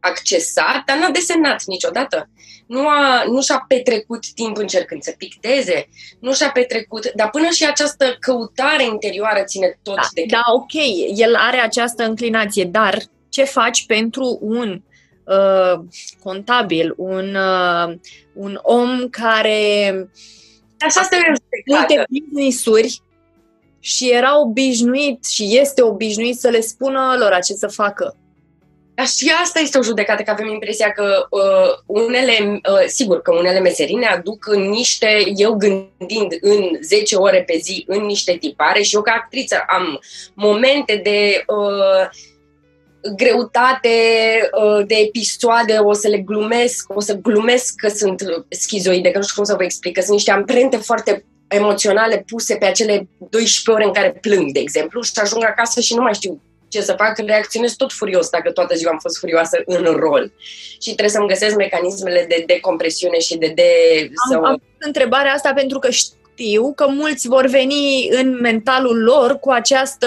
accesat, dar n-a desenat niciodată. Nu, a, nu și-a petrecut timp încercând să picteze, nu și-a petrecut, dar până și această căutare interioară ține tot da, de... Da, ok, el are această înclinație, dar ce faci pentru un uh, contabil, un, uh, un om care Așa asta multe business-uri și era obișnuit și este obișnuit să le spună lor ce să facă. Dar și asta este o judecată, că avem impresia că uh, unele, uh, sigur că unele meserii ne aduc în niște, eu gândind în 10 ore pe zi, în niște tipare și eu ca actriță am momente de uh, greutate, uh, de episoade, o să le glumesc, o să glumesc că sunt schizoide, că nu știu cum să vă explic, că sunt niște amprente foarte emoționale puse pe acele 12 ore în care plâng, de exemplu, și ajung acasă și nu mai știu ce să fac, reacționez tot furios dacă toată ziua am fost furioasă în rol. Și trebuie să-mi găsesc mecanismele de decompresiune și de... de am, să... am întrebarea asta pentru că știu că mulți vor veni în mentalul lor cu această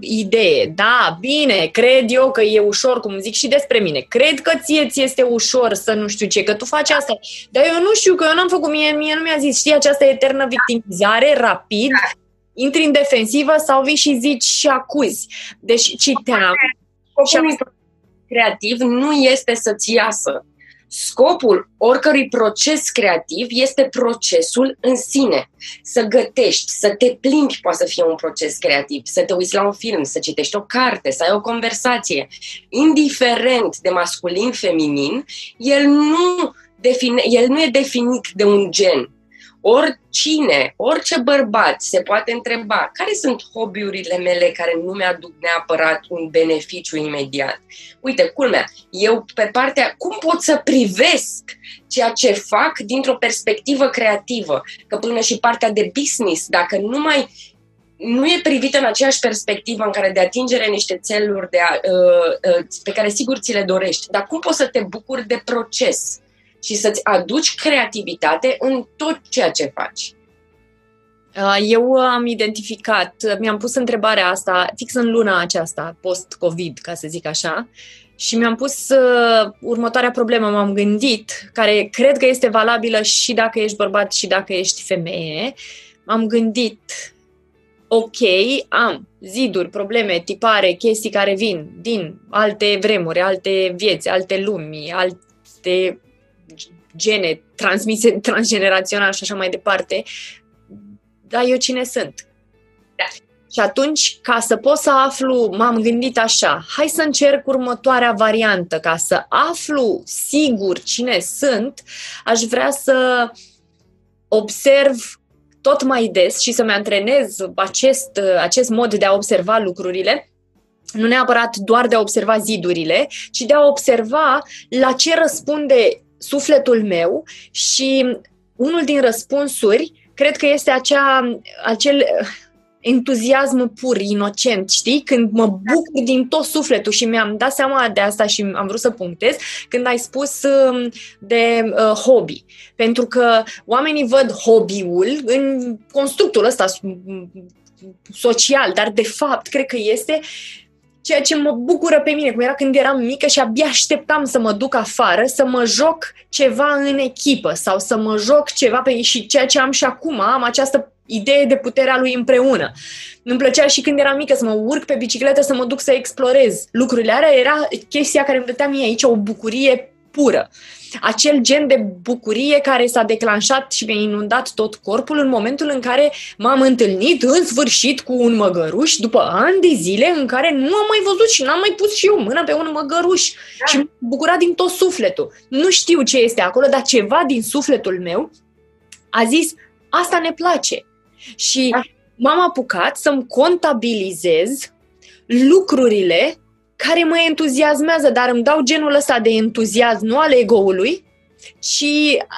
idee. Da, bine, cred eu că e ușor, cum zic și despre mine. Cred că ție ți este ușor să nu știu ce, că tu faci asta. Dar eu nu știu, că eu n-am făcut, mie, mie nu mi-a zis, știi, această eternă victimizare, rapid, intri în defensivă sau vii și zici și acuzi. Deci citeam. Scopul creativ nu este să-ți iasă Scopul oricărui proces creativ este procesul în sine. Să gătești, să te plimbi poate să fie un proces creativ, să te uiți la un film, să citești o carte, să ai o conversație. Indiferent de masculin-feminin, el nu, define, el nu e definit de un gen oricine, orice bărbat se poate întreba care sunt hobby-urile mele care nu mi-aduc neapărat un beneficiu imediat. Uite, culmea, eu pe partea, cum pot să privesc ceea ce fac dintr-o perspectivă creativă? Că până și partea de business, dacă nu mai nu e privită în aceeași perspectivă în care de atingere niște țeluri de a, uh, uh, pe care sigur ți le dorești, dar cum poți să te bucuri de proces? Și să-ți aduci creativitate în tot ceea ce faci. Eu am identificat, mi-am pus întrebarea asta fix în luna aceasta, post-COVID, ca să zic așa, și mi-am pus uh, următoarea problemă, m-am gândit, care cred că este valabilă și dacă ești bărbat și dacă ești femeie. M-am gândit, ok, am ziduri, probleme, tipare, chestii care vin din alte vremuri, alte vieți, alte lumi, alte gene transmise transgenerațional și așa mai departe, dar eu cine sunt? Da. Și atunci, ca să pot să aflu, m-am gândit așa, hai să încerc următoarea variantă, ca să aflu sigur cine sunt, aș vrea să observ tot mai des și să-mi antrenez acest, acest mod de a observa lucrurile nu neapărat doar de a observa zidurile, ci de a observa la ce răspunde sufletul meu și unul din răspunsuri cred că este acea, acel entuziasm pur, inocent, știi? Când mă bucur din tot sufletul și mi-am dat seama de asta și am vrut să punctez, când ai spus um, de uh, hobby. Pentru că oamenii văd hobby-ul în constructul ăsta social, dar de fapt cred că este ceea ce mă bucură pe mine, cum era când eram mică și abia așteptam să mă duc afară, să mă joc ceva în echipă sau să mă joc ceva pe... și ceea ce am și acum, am această idee de puterea lui împreună. Îmi plăcea și când eram mică să mă urc pe bicicletă, să mă duc să explorez lucrurile alea. Era chestia care îmi dătea mie aici o bucurie pură. Acel gen de bucurie care s-a declanșat și mi-a inundat tot corpul în momentul în care m-am întâlnit în sfârșit cu un măgăruș după ani de zile în care nu am mai văzut și n-am mai pus și eu mâna pe un măgăruș da. și m-am bucurat din tot sufletul. Nu știu ce este acolo, dar ceva din sufletul meu a zis, asta ne place. Și da. m-am apucat să-mi contabilizez lucrurile care mă entuziasmează, dar îmi dau genul ăsta de entuziasm, nu al ego-ului, ci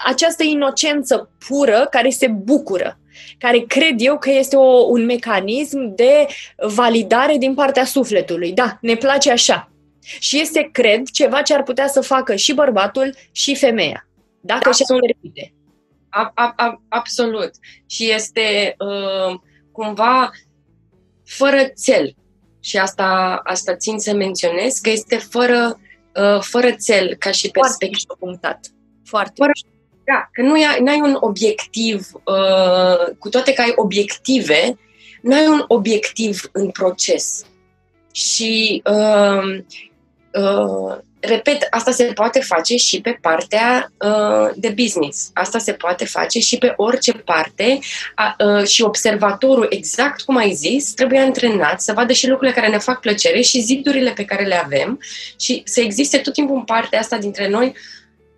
această inocență pură care se bucură, care cred eu că este o, un mecanism de validare din partea sufletului. Da, ne place așa. Și este, cred, ceva ce ar putea să facă și bărbatul și femeia, dacă și-ar permite. A, a, a, absolut. Și este uh, cumva fără țel. Și asta, asta țin să menționez, că este fără, uh, fără țel ca și perspectivă. Foarte punctat. Foarte fără, Da, că nu ai, ai un obiectiv, uh, cu toate că ai obiective, nu ai un obiectiv în proces. Și uh, uh, repet, asta se poate face și pe partea uh, de business. Asta se poate face și pe orice parte uh, uh, și observatorul, exact cum ai zis, trebuie antrenat să vadă și lucrurile care ne fac plăcere și zidurile pe care le avem și să existe tot timpul în partea asta dintre noi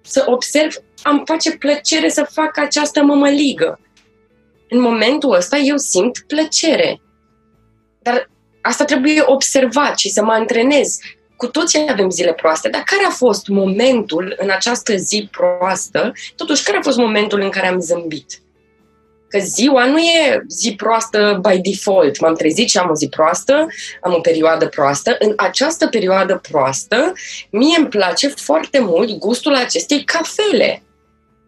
să observ, am face plăcere să fac această mămăligă. În momentul ăsta eu simt plăcere. Dar asta trebuie observat și să mă antrenez cu toții avem zile proaste, dar care a fost momentul în această zi proastă, totuși care a fost momentul în care am zâmbit? Că ziua nu e zi proastă by default. M-am trezit și am o zi proastă, am o perioadă proastă. În această perioadă proastă, mie îmi place foarte mult gustul acestei cafele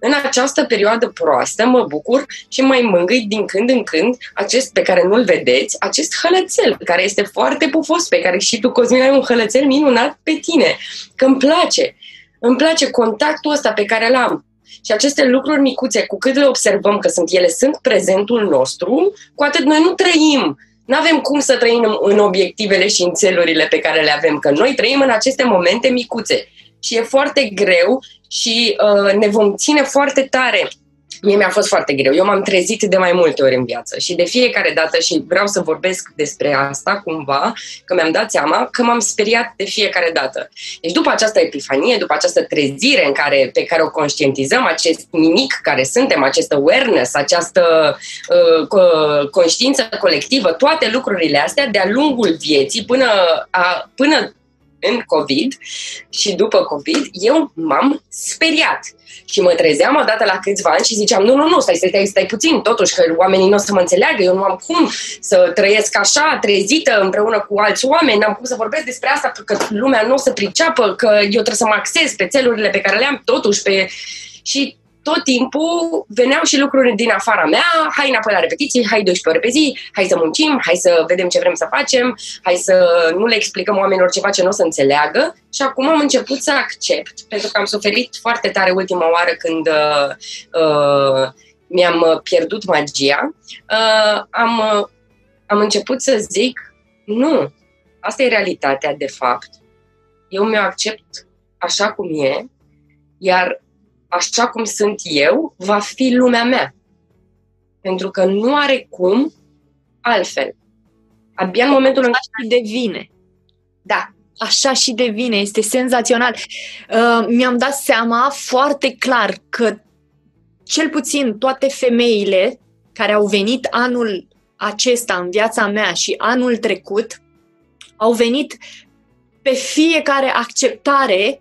în această perioadă proastă mă bucur și mai mângâi din când în când acest pe care nu-l vedeți, acest hălățel care este foarte pufos, pe care și tu, Cosmin, ai un hălățel minunat pe tine. Că îmi place. Îmi place contactul ăsta pe care l-am. Și aceste lucruri micuțe, cu cât le observăm că sunt ele, sunt prezentul nostru, cu atât noi nu trăim nu avem cum să trăim în obiectivele și în țelurile pe care le avem, că noi trăim în aceste momente micuțe și e foarte greu și uh, ne vom ține foarte tare Mie mi-a fost foarte greu. Eu m-am trezit de mai multe ori în viață și de fiecare dată, și vreau să vorbesc despre asta cumva, că mi-am dat seama că m-am speriat de fiecare dată. Deci după această epifanie, după această trezire în care, pe care o conștientizăm, acest nimic care suntem, acest awareness, această uh, conștiință colectivă, toate lucrurile astea, de-a lungul vieții, până, a, până în COVID și după COVID, eu m-am speriat. Și mă trezeam odată la câțiva ani și ziceam, nu, nu, nu, stai, stai, stai, stai puțin, totuși, că oamenii nu o să mă înțeleagă, eu nu am cum să trăiesc așa, trezită, împreună cu alți oameni, n-am cum să vorbesc despre asta, că lumea nu o să priceapă, că eu trebuie să mă axez pe țelurile pe care le am, totuși, pe... Și tot timpul veneau și lucruri din afara mea, hai înapoi la repetiții, hai 12 ore pe zi, hai să muncim, hai să vedem ce vrem să facem, hai să nu le explicăm oamenilor ceva ce nu o să înțeleagă. Și acum am început să accept, pentru că am suferit foarte tare ultima oară când uh, uh, mi-am pierdut magia, uh, am, uh, am început să zic, nu, asta e realitatea de fapt. Eu mi-o accept așa cum e, iar așa cum sunt eu, va fi lumea mea. Pentru că nu are cum altfel. Abia în momentul în care devine. Da. Așa și devine, este senzațional. Uh, mi-am dat seama foarte clar că cel puțin toate femeile care au venit anul acesta în viața mea și anul trecut Au venit pe fiecare acceptare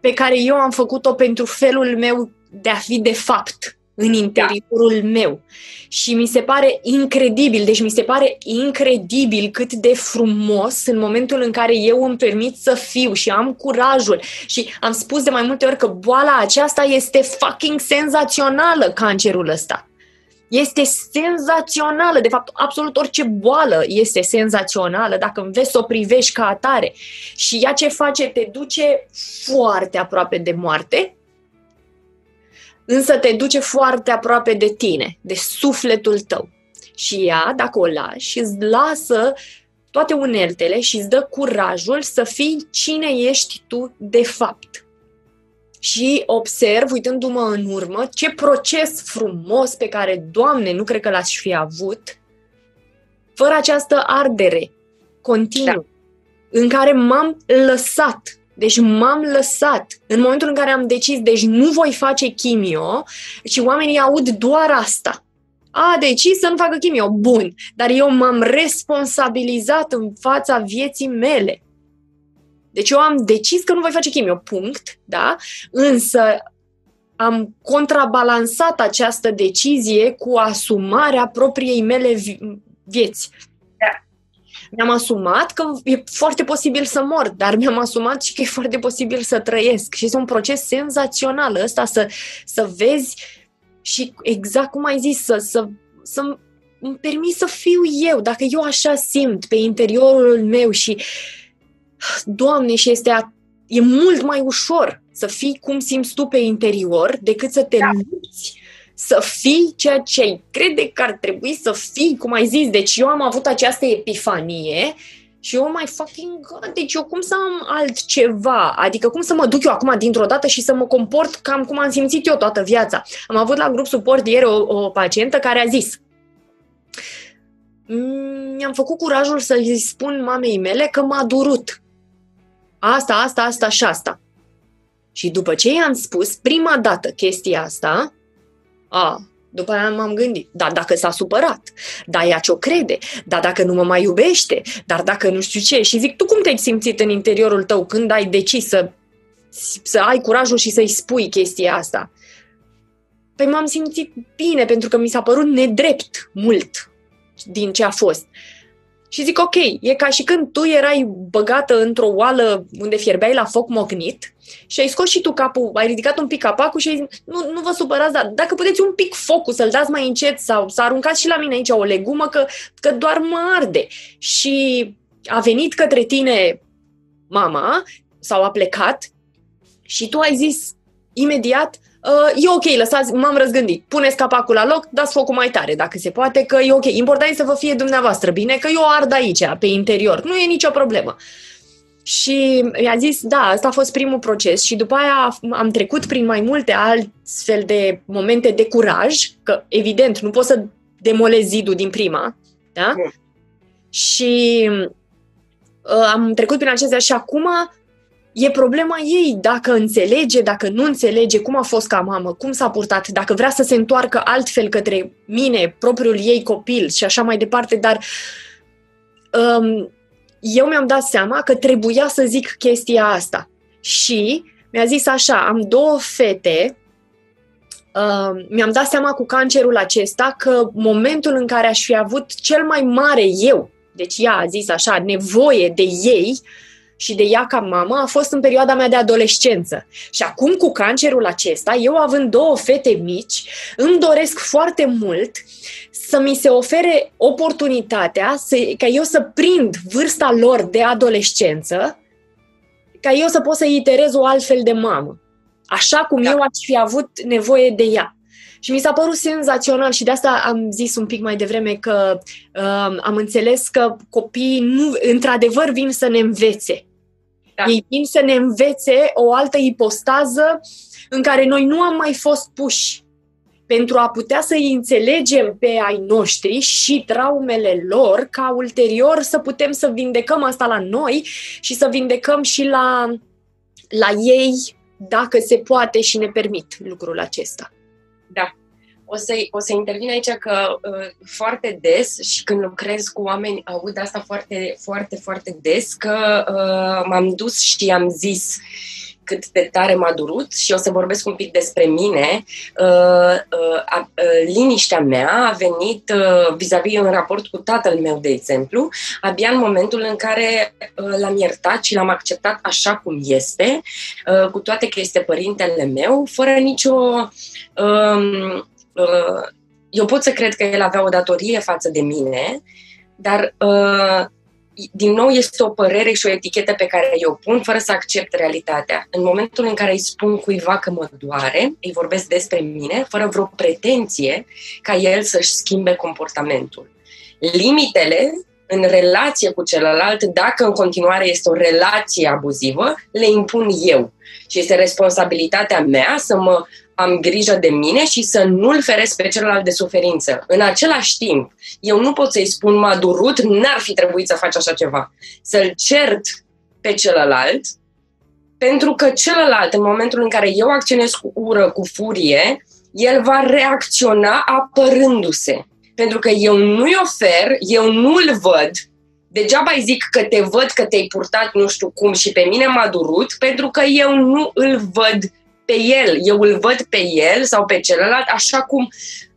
pe care eu am făcut-o pentru felul meu de a fi de fapt în interiorul da. meu. Și mi se pare incredibil, deci mi se pare incredibil cât de frumos în momentul în care eu îmi permit să fiu și am curajul. Și am spus de mai multe ori că boala aceasta este fucking senzațională, cancerul ăsta. Este senzațională, de fapt, absolut orice boală este senzațională dacă înveți să o privești ca atare. Și ea ce face? Te duce foarte aproape de moarte, însă te duce foarte aproape de tine, de sufletul tău. Și ea, dacă o lași, îți lasă toate uneltele și îți dă curajul să fii cine ești tu de fapt. Și observ, uitându-mă în urmă, ce proces frumos pe care, Doamne, nu cred că l-aș fi avut, fără această ardere continuă, da. în care m-am lăsat deci m-am lăsat. În momentul în care am decis, deci nu voi face chimio, și oamenii aud doar asta. A decis să nu facă chimio. Bun. Dar eu m-am responsabilizat în fața vieții mele. Deci eu am decis că nu voi face chimio. Punct. Da? Însă am contrabalansat această decizie cu asumarea propriei mele vieți mi-am asumat că e foarte posibil să mor, dar mi-am asumat și că e foarte posibil să trăiesc. Și este un proces senzațional ăsta să, să vezi și exact cum ai zis, să, să, să îmi permis să fiu eu, dacă eu așa simt pe interiorul meu și Doamne, și este a, e mult mai ușor să fii cum simți tu pe interior decât să te da. lupți să fii ceea ce crede că ar trebui să fii, cum ai zis. Deci eu am avut această epifanie și eu mai fucking God, deci eu cum să am altceva? Adică cum să mă duc eu acum dintr-o dată și să mă comport cam cum am simțit eu toată viața? Am avut la grup suport ieri o, o pacientă care a zis mm, mi-am făcut curajul să-i spun mamei mele că m-a durut. Asta, asta, asta și asta. Și după ce i-am spus prima dată chestia asta, a, după aia m-am gândit, dar dacă s-a supărat, dar ea ce-o crede, dar dacă nu mă mai iubește, dar dacă nu știu ce. Și zic, tu cum te-ai simțit în interiorul tău când ai decis să, să ai curajul și să-i spui chestia asta? Păi m-am simțit bine pentru că mi s-a părut nedrept mult din ce a fost. Și zic, ok, e ca și când tu erai băgată într-o oală unde fierbeai la foc mocnit și ai scos și tu capul, ai ridicat un pic capacul și ai zis, nu, nu vă supărați, dar dacă puteți un pic focul să-l dați mai încet sau să aruncați și la mine aici o legumă că, că doar mă arde. Și a venit către tine mama sau a plecat și tu ai zis imediat, Uh, e ok, lăsați, m-am răzgândit. Puneți capacul la loc, dați focul mai tare, dacă se poate, că e ok. Important e să vă fie dumneavoastră bine, că eu ard aici, pe interior. Nu e nicio problemă. Și i-a zis, da, asta a fost primul proces și după aia am trecut prin mai multe altfel de momente de curaj, că evident nu pot să demolez zidul din prima, da? Bun. Și uh, am trecut prin acestea și acum E problema ei dacă înțelege, dacă nu înțelege cum a fost ca mamă, cum s-a purtat, dacă vrea să se întoarcă altfel către mine, propriul ei copil și așa mai departe, dar um, eu mi-am dat seama că trebuia să zic chestia asta. Și mi-a zis așa, am două fete, uh, mi-am dat seama cu cancerul acesta că momentul în care aș fi avut cel mai mare eu, deci ea a zis așa, nevoie de ei, uh, și de ea ca mamă a fost în perioada mea de adolescență. Și acum cu cancerul acesta, eu având două fete mici, îmi doresc foarte mult să mi se ofere oportunitatea să, ca eu să prind vârsta lor de adolescență, ca eu să pot să iterez o altfel de mamă. Așa cum da. eu aș fi avut nevoie de ea. Și mi s-a părut senzațional și de asta am zis un pic mai devreme că uh, am înțeles că copiii nu, într-adevăr vin să ne învețe. Da. Ei vin să ne învețe o altă ipostază în care noi nu am mai fost puși pentru a putea să-i înțelegem pe ai noștri și traumele lor, ca ulterior să putem să vindecăm asta la noi și să vindecăm și la, la ei, dacă se poate și ne permit lucrul acesta. Da. o să, o să intervin aici că uh, foarte des și când lucrez cu oameni aud asta foarte, foarte, foarte des că uh, m-am dus și am zis cât de tare m-a durut și o să vorbesc un pic despre mine. Uh, uh, uh, liniștea mea a venit uh, vis-a-vis în raport cu tatăl meu, de exemplu, abia în momentul în care uh, l-am iertat și l-am acceptat așa cum este, uh, cu toate că este părintele meu, fără nicio um, Uh, eu pot să cred că el avea o datorie față de mine, dar uh, din nou este o părere și o etichetă pe care eu pun fără să accept realitatea. În momentul în care îi spun cuiva că mă doare, îi vorbesc despre mine, fără vreo pretenție ca el să-și schimbe comportamentul. Limitele în relație cu celălalt, dacă în continuare este o relație abuzivă, le impun eu. Și este responsabilitatea mea să mă am grijă de mine și să nu-l feresc pe celălalt de suferință. În același timp, eu nu pot să-i spun m-a durut, n-ar fi trebuit să faci așa ceva. Să-l cert pe celălalt, pentru că celălalt, în momentul în care eu acționez cu ură, cu furie, el va reacționa apărându-se. Pentru că eu nu-i ofer, eu nu-l văd, degeaba îi zic că te văd că te-ai purtat nu știu cum și pe mine m-a durut, pentru că eu nu îl văd pe el, eu îl văd pe el sau pe celălalt așa cum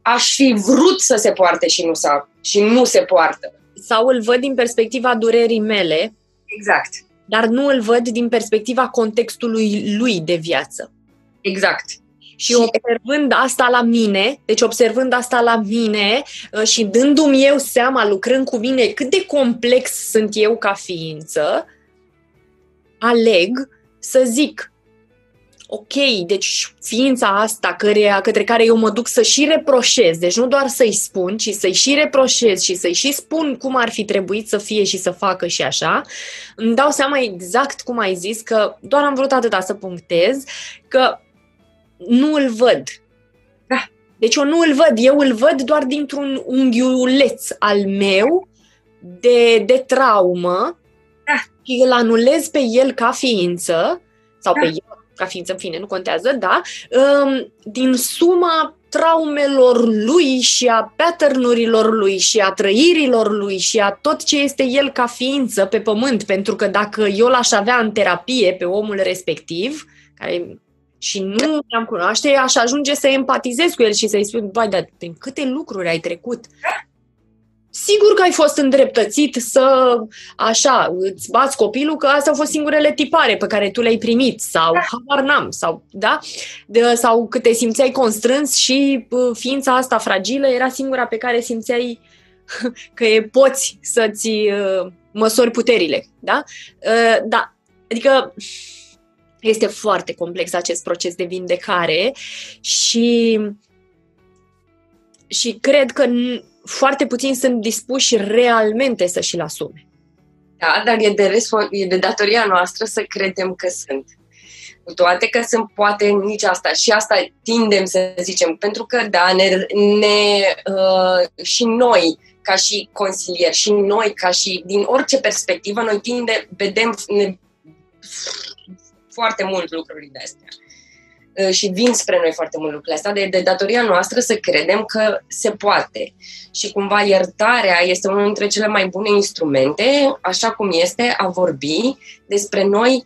aș fi vrut să se poarte și nu, s-a, și nu se poartă. Sau îl văd din perspectiva durerii mele. Exact. Dar nu îl văd din perspectiva contextului lui de viață. Exact. Și observând asta la mine, deci observând asta la mine uh, și dându-mi eu seama, lucrând cu mine, cât de complex sunt eu ca ființă, aleg să zic, ok, deci ființa asta căre, către care eu mă duc să și reproșez, deci nu doar să-i spun, ci să-i și reproșez și să-i și spun cum ar fi trebuit să fie și să facă și așa, îmi dau seama exact cum ai zis că doar am vrut atâta să punctez, că nu îl văd. Da. Deci eu nu îl văd, eu îl văd doar dintr-un unghiuleț al meu de, de traumă da. și îl anulez pe el ca ființă sau da. pe el ca ființă, în fine, nu contează, da, um, din suma traumelor lui și a paternurilor lui și a trăirilor lui și a tot ce este el ca ființă pe pământ, pentru că dacă eu l-aș avea în terapie pe omul respectiv, care și nu am cunoaște, aș ajunge să empatizez cu el și să-i spun, bai, dar prin câte lucruri ai trecut? Sigur că ai fost îndreptățit să, așa, îți bați copilul că astea au fost singurele tipare pe care tu le-ai primit sau habar n-am, sau, da? De, sau că te simțeai constrâns și ființa asta fragilă era singura pe care simțeai că poți să-ți uh, măsori puterile, da? Uh, da, adică este foarte complex acest proces de vindecare și și cred că foarte puțini sunt dispuși realmente să și-l asume. Da, dar e de, respo- e de datoria noastră să credem că sunt. Cu toate că sunt poate nici asta. Și asta tindem să zicem, pentru că, da, ne, ne uh, și noi, ca și consilieri, și noi, ca și din orice perspectivă, noi tindem, vedem ne, foarte mult lucrurile astea. Uh, și vin spre noi foarte mult lucrurile astea, de, de datoria noastră să credem că se poate. Și cumva iertarea este unul dintre cele mai bune instrumente, așa cum este, a vorbi despre noi,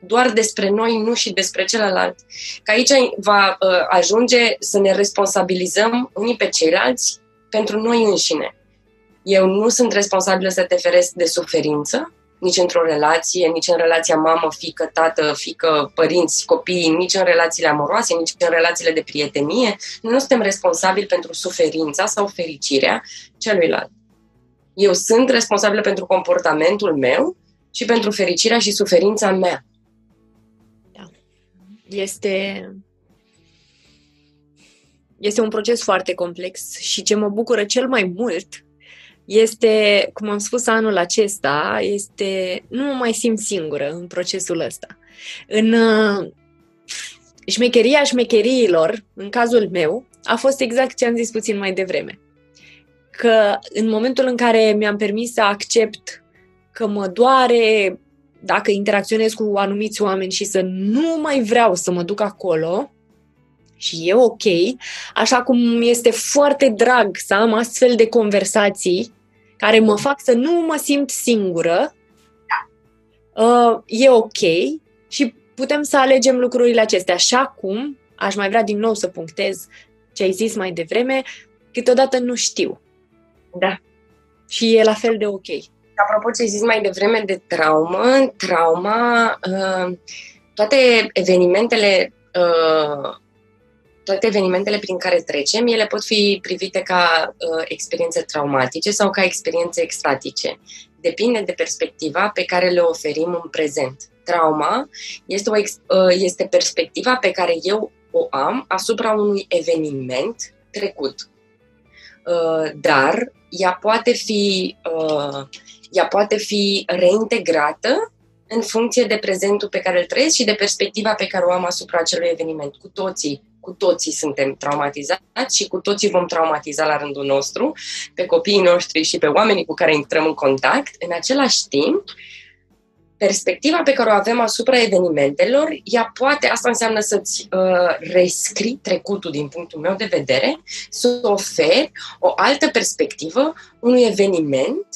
doar despre noi, nu și despre celălalt. Că aici va uh, ajunge să ne responsabilizăm unii pe ceilalți pentru noi înșine. Eu nu sunt responsabilă să te feresc de suferință, nici într-o relație, nici în relația mamă, fică, tată, fică, părinți, copii, nici în relațiile amoroase, nici în relațiile de prietenie. Nu suntem responsabili pentru suferința sau fericirea celuilalt. Eu sunt responsabilă pentru comportamentul meu și pentru fericirea și suferința mea. Da. Este este un proces foarte complex și ce mă bucură cel mai mult este, cum am spus anul acesta, este, nu mă mai simt singură în procesul ăsta. În uh, șmecheria șmecheriilor, în cazul meu, a fost exact ce am zis puțin mai devreme. Că în momentul în care mi-am permis să accept că mă doare dacă interacționez cu anumiți oameni și să nu mai vreau să mă duc acolo, și e ok, așa cum este foarte drag să am astfel de conversații care mă fac să nu mă simt singură, uh, e ok și putem să alegem lucrurile acestea. Și acum, aș mai vrea din nou să punctez ce ai zis mai devreme, câteodată nu știu. Da. Și e la fel de ok. Apropo ce ai zis mai devreme de traumă, trauma, uh, toate evenimentele uh, toate evenimentele prin care trecem, ele pot fi privite ca uh, experiențe traumatice sau ca experiențe extatice. Depinde de perspectiva pe care le oferim în prezent. Trauma este, o, uh, este perspectiva pe care eu o am asupra unui eveniment trecut. Uh, dar ea poate fi, uh, ea poate fi reintegrată în funcție de prezentul pe care îl trăiesc și de perspectiva pe care o am asupra acelui eveniment. Cu toții, cu toții suntem traumatizați și cu toții vom traumatiza la rândul nostru, pe copiii noștri și pe oamenii cu care intrăm în contact. În același timp, perspectiva pe care o avem asupra evenimentelor, ea poate, asta înseamnă să-ți uh, rescrii trecutul din punctul meu de vedere, să oferi o altă perspectivă unui eveniment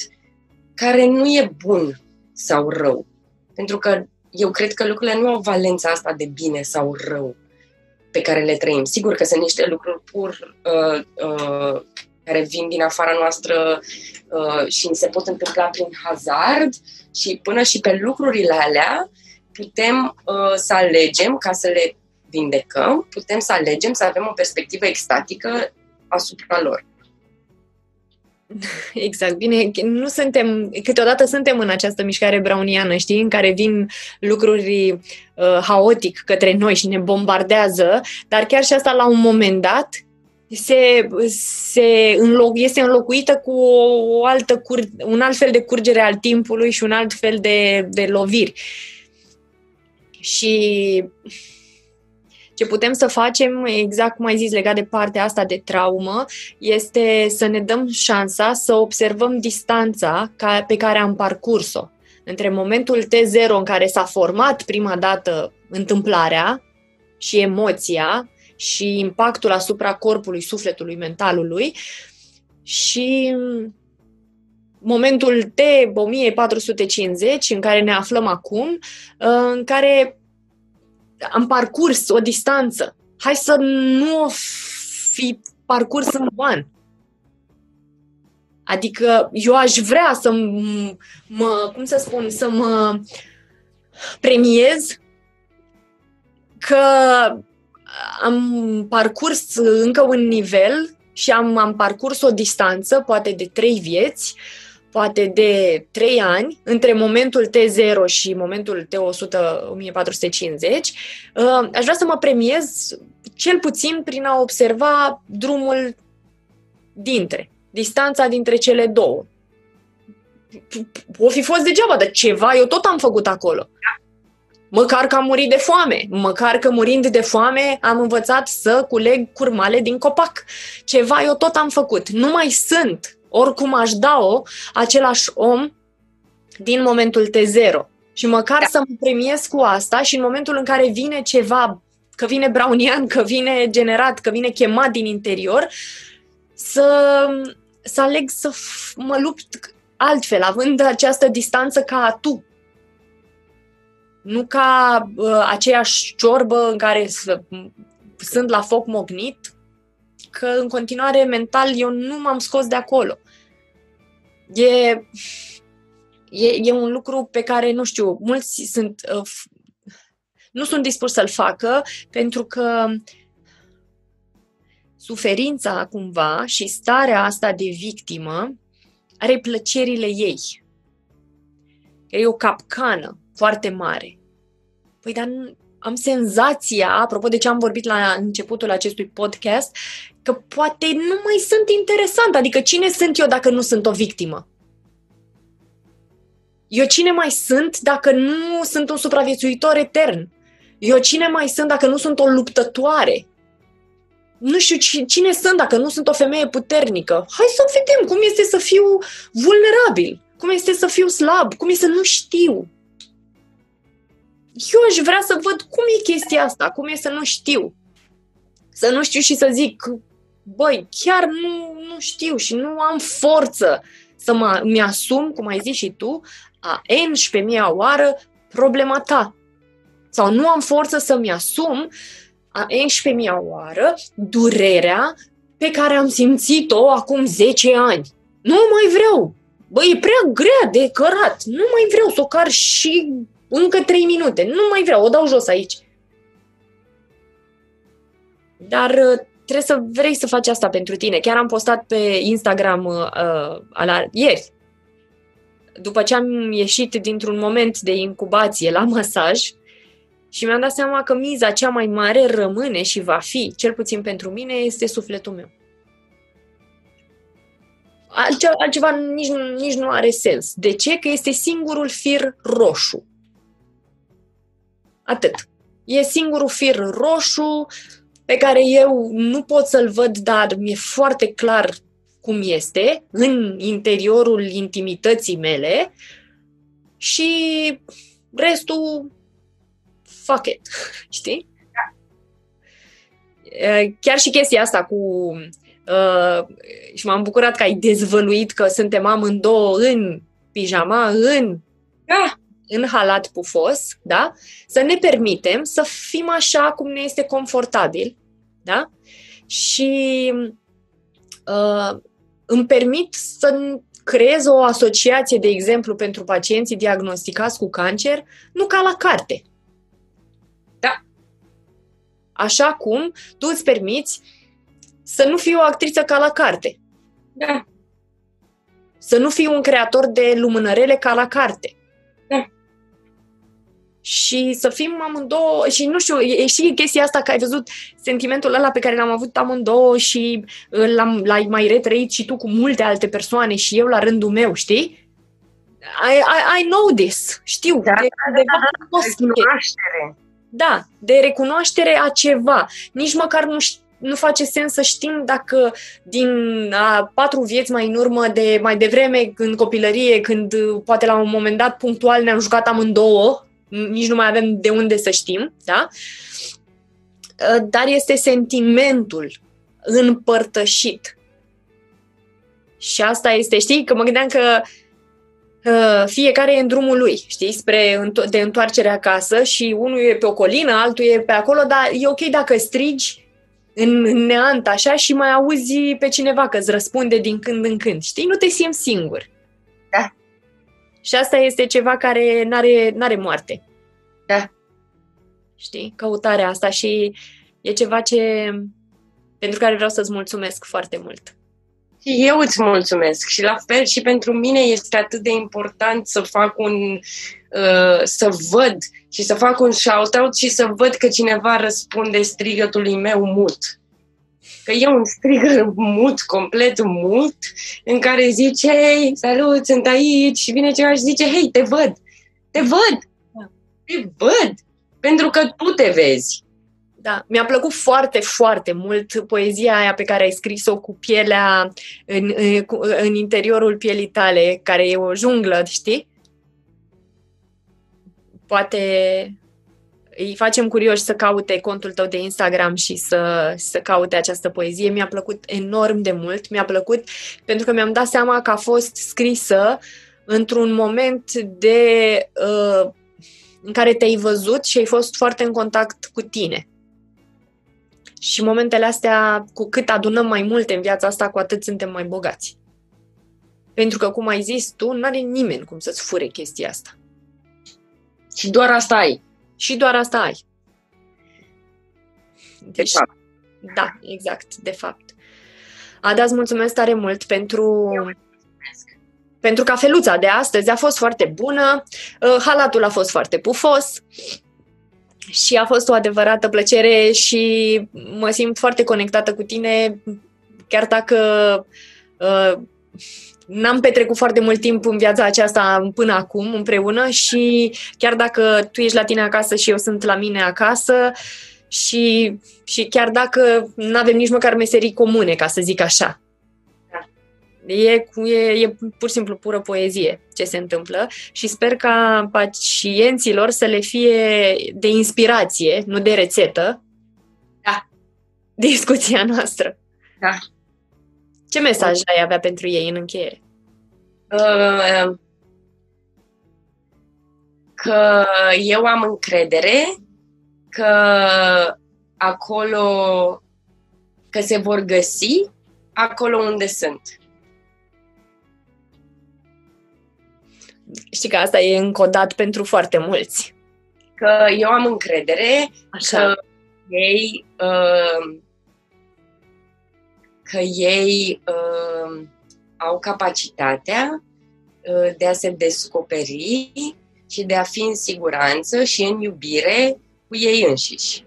care nu e bun sau rău. Pentru că eu cred că lucrurile nu au valența asta de bine sau rău pe care le trăim. Sigur că sunt niște lucruri pur uh, uh, care vin din afara noastră uh, și se pot întâmpla prin hazard și până și pe lucrurile alea putem uh, să alegem ca să le vindecăm, putem să alegem să avem o perspectivă extatică asupra lor. Exact, bine, nu suntem, câteodată suntem în această mișcare browniană, știi, în care vin lucruri uh, haotic către noi și ne bombardează, dar chiar și asta la un moment dat se, se înloc, este înlocuită cu o altă cur, un alt fel de curgere al timpului și un alt fel de, de loviri. Și ce putem să facem, exact cum ai zis, legat de partea asta de traumă, este să ne dăm șansa să observăm distanța pe care am parcurs-o. Între momentul T0 în care s-a format prima dată întâmplarea și emoția și impactul asupra corpului, sufletului, mentalului și momentul T 1450 în care ne aflăm acum, în care am parcurs o distanță. Hai să nu o fi parcurs în ban. Adică eu aș vrea să mă, cum să spun, să mă premiez că am parcurs încă un nivel și am, am parcurs o distanță, poate de trei vieți, poate de 3 ani, între momentul T0 și momentul T100 1450, uh, aș vrea să mă premiez cel puțin prin a observa drumul dintre, distanța dintre cele două. O fi fost degeaba, dar ceva eu tot am făcut acolo. Măcar că am murit de foame, măcar că murind de foame am învățat să culeg curmale din copac. Ceva eu tot am făcut. Nu mai sunt oricum aș da-o, același om din momentul T0. Și măcar da. să mă premiez cu asta și în momentul în care vine ceva, că vine brownian, că vine generat, că vine chemat din interior, să, să aleg să f- mă lupt altfel, având această distanță ca tu. Nu ca uh, aceeași ciorbă în care sunt la foc mognit, că în continuare mental eu nu m-am scos de acolo e, e, e un lucru pe care, nu știu, mulți sunt, uh, nu sunt dispuși să-l facă pentru că suferința cumva și starea asta de victimă are plăcerile ei. E o capcană foarte mare. Păi, dar am senzația, apropo de ce am vorbit la începutul acestui podcast, că poate nu mai sunt interesant. Adică cine sunt eu dacă nu sunt o victimă? Eu cine mai sunt dacă nu sunt un supraviețuitor etern? Eu cine mai sunt dacă nu sunt o luptătoare? Nu știu cine sunt dacă nu sunt o femeie puternică. Hai să vedem cum este să fiu vulnerabil, cum este să fiu slab, cum este să nu știu. Eu aș vrea să văd cum e chestia asta, cum e să nu știu. Să nu știu și să zic, băi, chiar nu, nu știu și nu am forță să mă, mi-asum, cum ai zis și tu, a 11.000 oară problema ta. Sau nu am forță să-mi asum a 11.000 oară durerea pe care am simțit-o acum 10 ani. Nu mai vreau. Băi, e prea grea de cărat. Nu mai vreau să o car și încă 3 minute. Nu mai vreau, o dau jos aici. Dar uh, trebuie să vrei să faci asta pentru tine. Chiar am postat pe Instagram uh, ala, ieri. După ce am ieșit dintr-un moment de incubație la masaj și mi-am dat seama că miza cea mai mare rămâne și va fi, cel puțin pentru mine, este sufletul meu. Altceva, altceva nici, nici nu are sens. De ce? Că este singurul fir roșu. Atât. E singurul fir roșu pe care eu nu pot să-l văd, dar mi-e foarte clar cum este în interiorul intimității mele și restul fuck it, știi? Chiar și chestia asta cu uh, și m-am bucurat că ai dezvăluit că suntem amândouă în pijama, în da în halat pufos, da? Să ne permitem să fim așa cum ne este confortabil, da? Și uh, îmi permit să creez o asociație, de exemplu, pentru pacienții diagnosticați cu cancer, nu ca la carte. Da. Așa cum tu îți permiți să nu fii o actriță ca la carte. Da. Să nu fii un creator de lumânărele ca la carte și să fim amândouă și nu știu, e și chestia asta că ai văzut sentimentul ăla pe care l-am avut amândouă și l-am, l-ai mai retrăit și tu cu multe alte persoane și eu la rândul meu, știi? I, I, I know this, știu. Da, de, da, de, da, da, recunoaștere. Da, de recunoaștere a ceva. Nici măcar nu știu nu face sens să știm dacă din a patru vieți mai în urmă, de mai devreme, în copilărie, când poate la un moment dat punctual ne-am jucat amândouă, nici nu mai avem de unde să știm, da? Uh, dar este sentimentul împărtășit. Și asta este, știi, că mă gândeam că uh, fiecare e în drumul lui, știi, spre de întoarcere acasă și unul e pe o colină, altul e pe acolo, dar e ok dacă strigi în neant așa și mai auzi pe cineva că îți răspunde din când în când, știi, nu te simți singur. Da. Și asta este ceva care n-are, n-are moarte. Da. Știi? Căutarea asta și e ceva ce pentru care vreau să-ți mulțumesc foarte mult. Și eu îți mulțumesc și la fel și pentru mine este atât de important să fac un, uh, să văd și să fac un shout-out și să văd că cineva răspunde strigătului meu mut. Că e un strigăt mut, complet mut, în care zice, hei, salut, sunt aici, și vine cineva și zice, hei, te văd, te văd, te văd, pentru că tu te vezi. Da, mi-a plăcut foarte, foarte mult poezia aia pe care ai scris-o cu pielea în, în, în interiorul pielii tale, care e o junglă, știi? Poate îi facem curioși să caute contul tău de Instagram și să, să caute această poezie. Mi-a plăcut enorm de mult. Mi-a plăcut pentru că mi-am dat seama că a fost scrisă într-un moment de uh, în care te-ai văzut și ai fost foarte în contact cu tine. Și momentele astea, cu cât adunăm mai multe în viața asta, cu atât suntem mai bogați. Pentru că, cum ai zis tu, nu are nimeni cum să-ți fure chestia asta. Și doar asta ai. Și doar asta ai. Deci, de fapt. Da, exact, de fapt. Ada, îți mulțumesc tare mult pentru pentru cafeluța de astăzi a fost foarte bună, uh, halatul a fost foarte pufos și a fost o adevărată plăcere și mă simt foarte conectată cu tine, chiar dacă uh, n-am petrecut foarte mult timp în viața aceasta până acum împreună și chiar dacă tu ești la tine acasă și eu sunt la mine acasă și, și chiar dacă nu avem nici măcar meserii comune, ca să zic așa, E, e, e pur și simplu pură poezie ce se întâmplă și sper ca pacienților să le fie de inspirație, nu de rețetă. Da. discuția noastră. Da. Ce mesaj ai avea pentru ei în încheiere? Uh, că eu am încredere că acolo, că se vor găsi acolo unde sunt. Știi că asta e încodat pentru foarte mulți. Că eu am încredere Așa. că ei uh, că ei uh, au capacitatea uh, de a se descoperi și de a fi în siguranță și în iubire cu ei înșiși.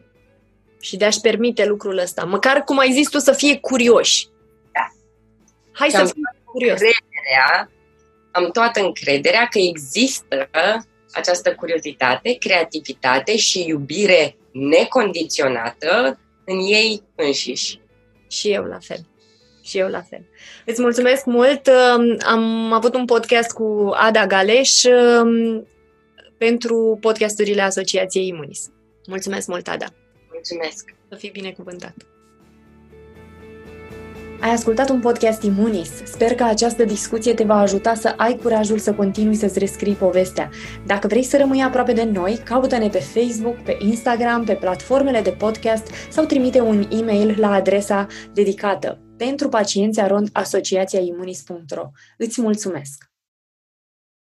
Și de a-și permite lucrul ăsta. Măcar, cum ai zis tu, să fie curioși. Da. Hai și să fim curioși. Încrederea, am toată încrederea că există această curiozitate, creativitate și iubire necondiționată în ei înșiși. Și eu la fel. Și eu la fel. Îți mulțumesc mult. Am avut un podcast cu Ada Galeș um, pentru podcasturile Asociației Imunis. Mulțumesc mult, Ada! Mulțumesc! Să fii binecuvântat! Ai ascultat un podcast Imunis. Sper că această discuție te va ajuta să ai curajul să continui să-ți rescrii povestea. Dacă vrei să rămâi aproape de noi, caută-ne pe Facebook, pe Instagram, pe platformele de podcast sau trimite un e-mail la adresa dedicată pentru pacienți arond asociația imunis.ro. Îți mulțumesc!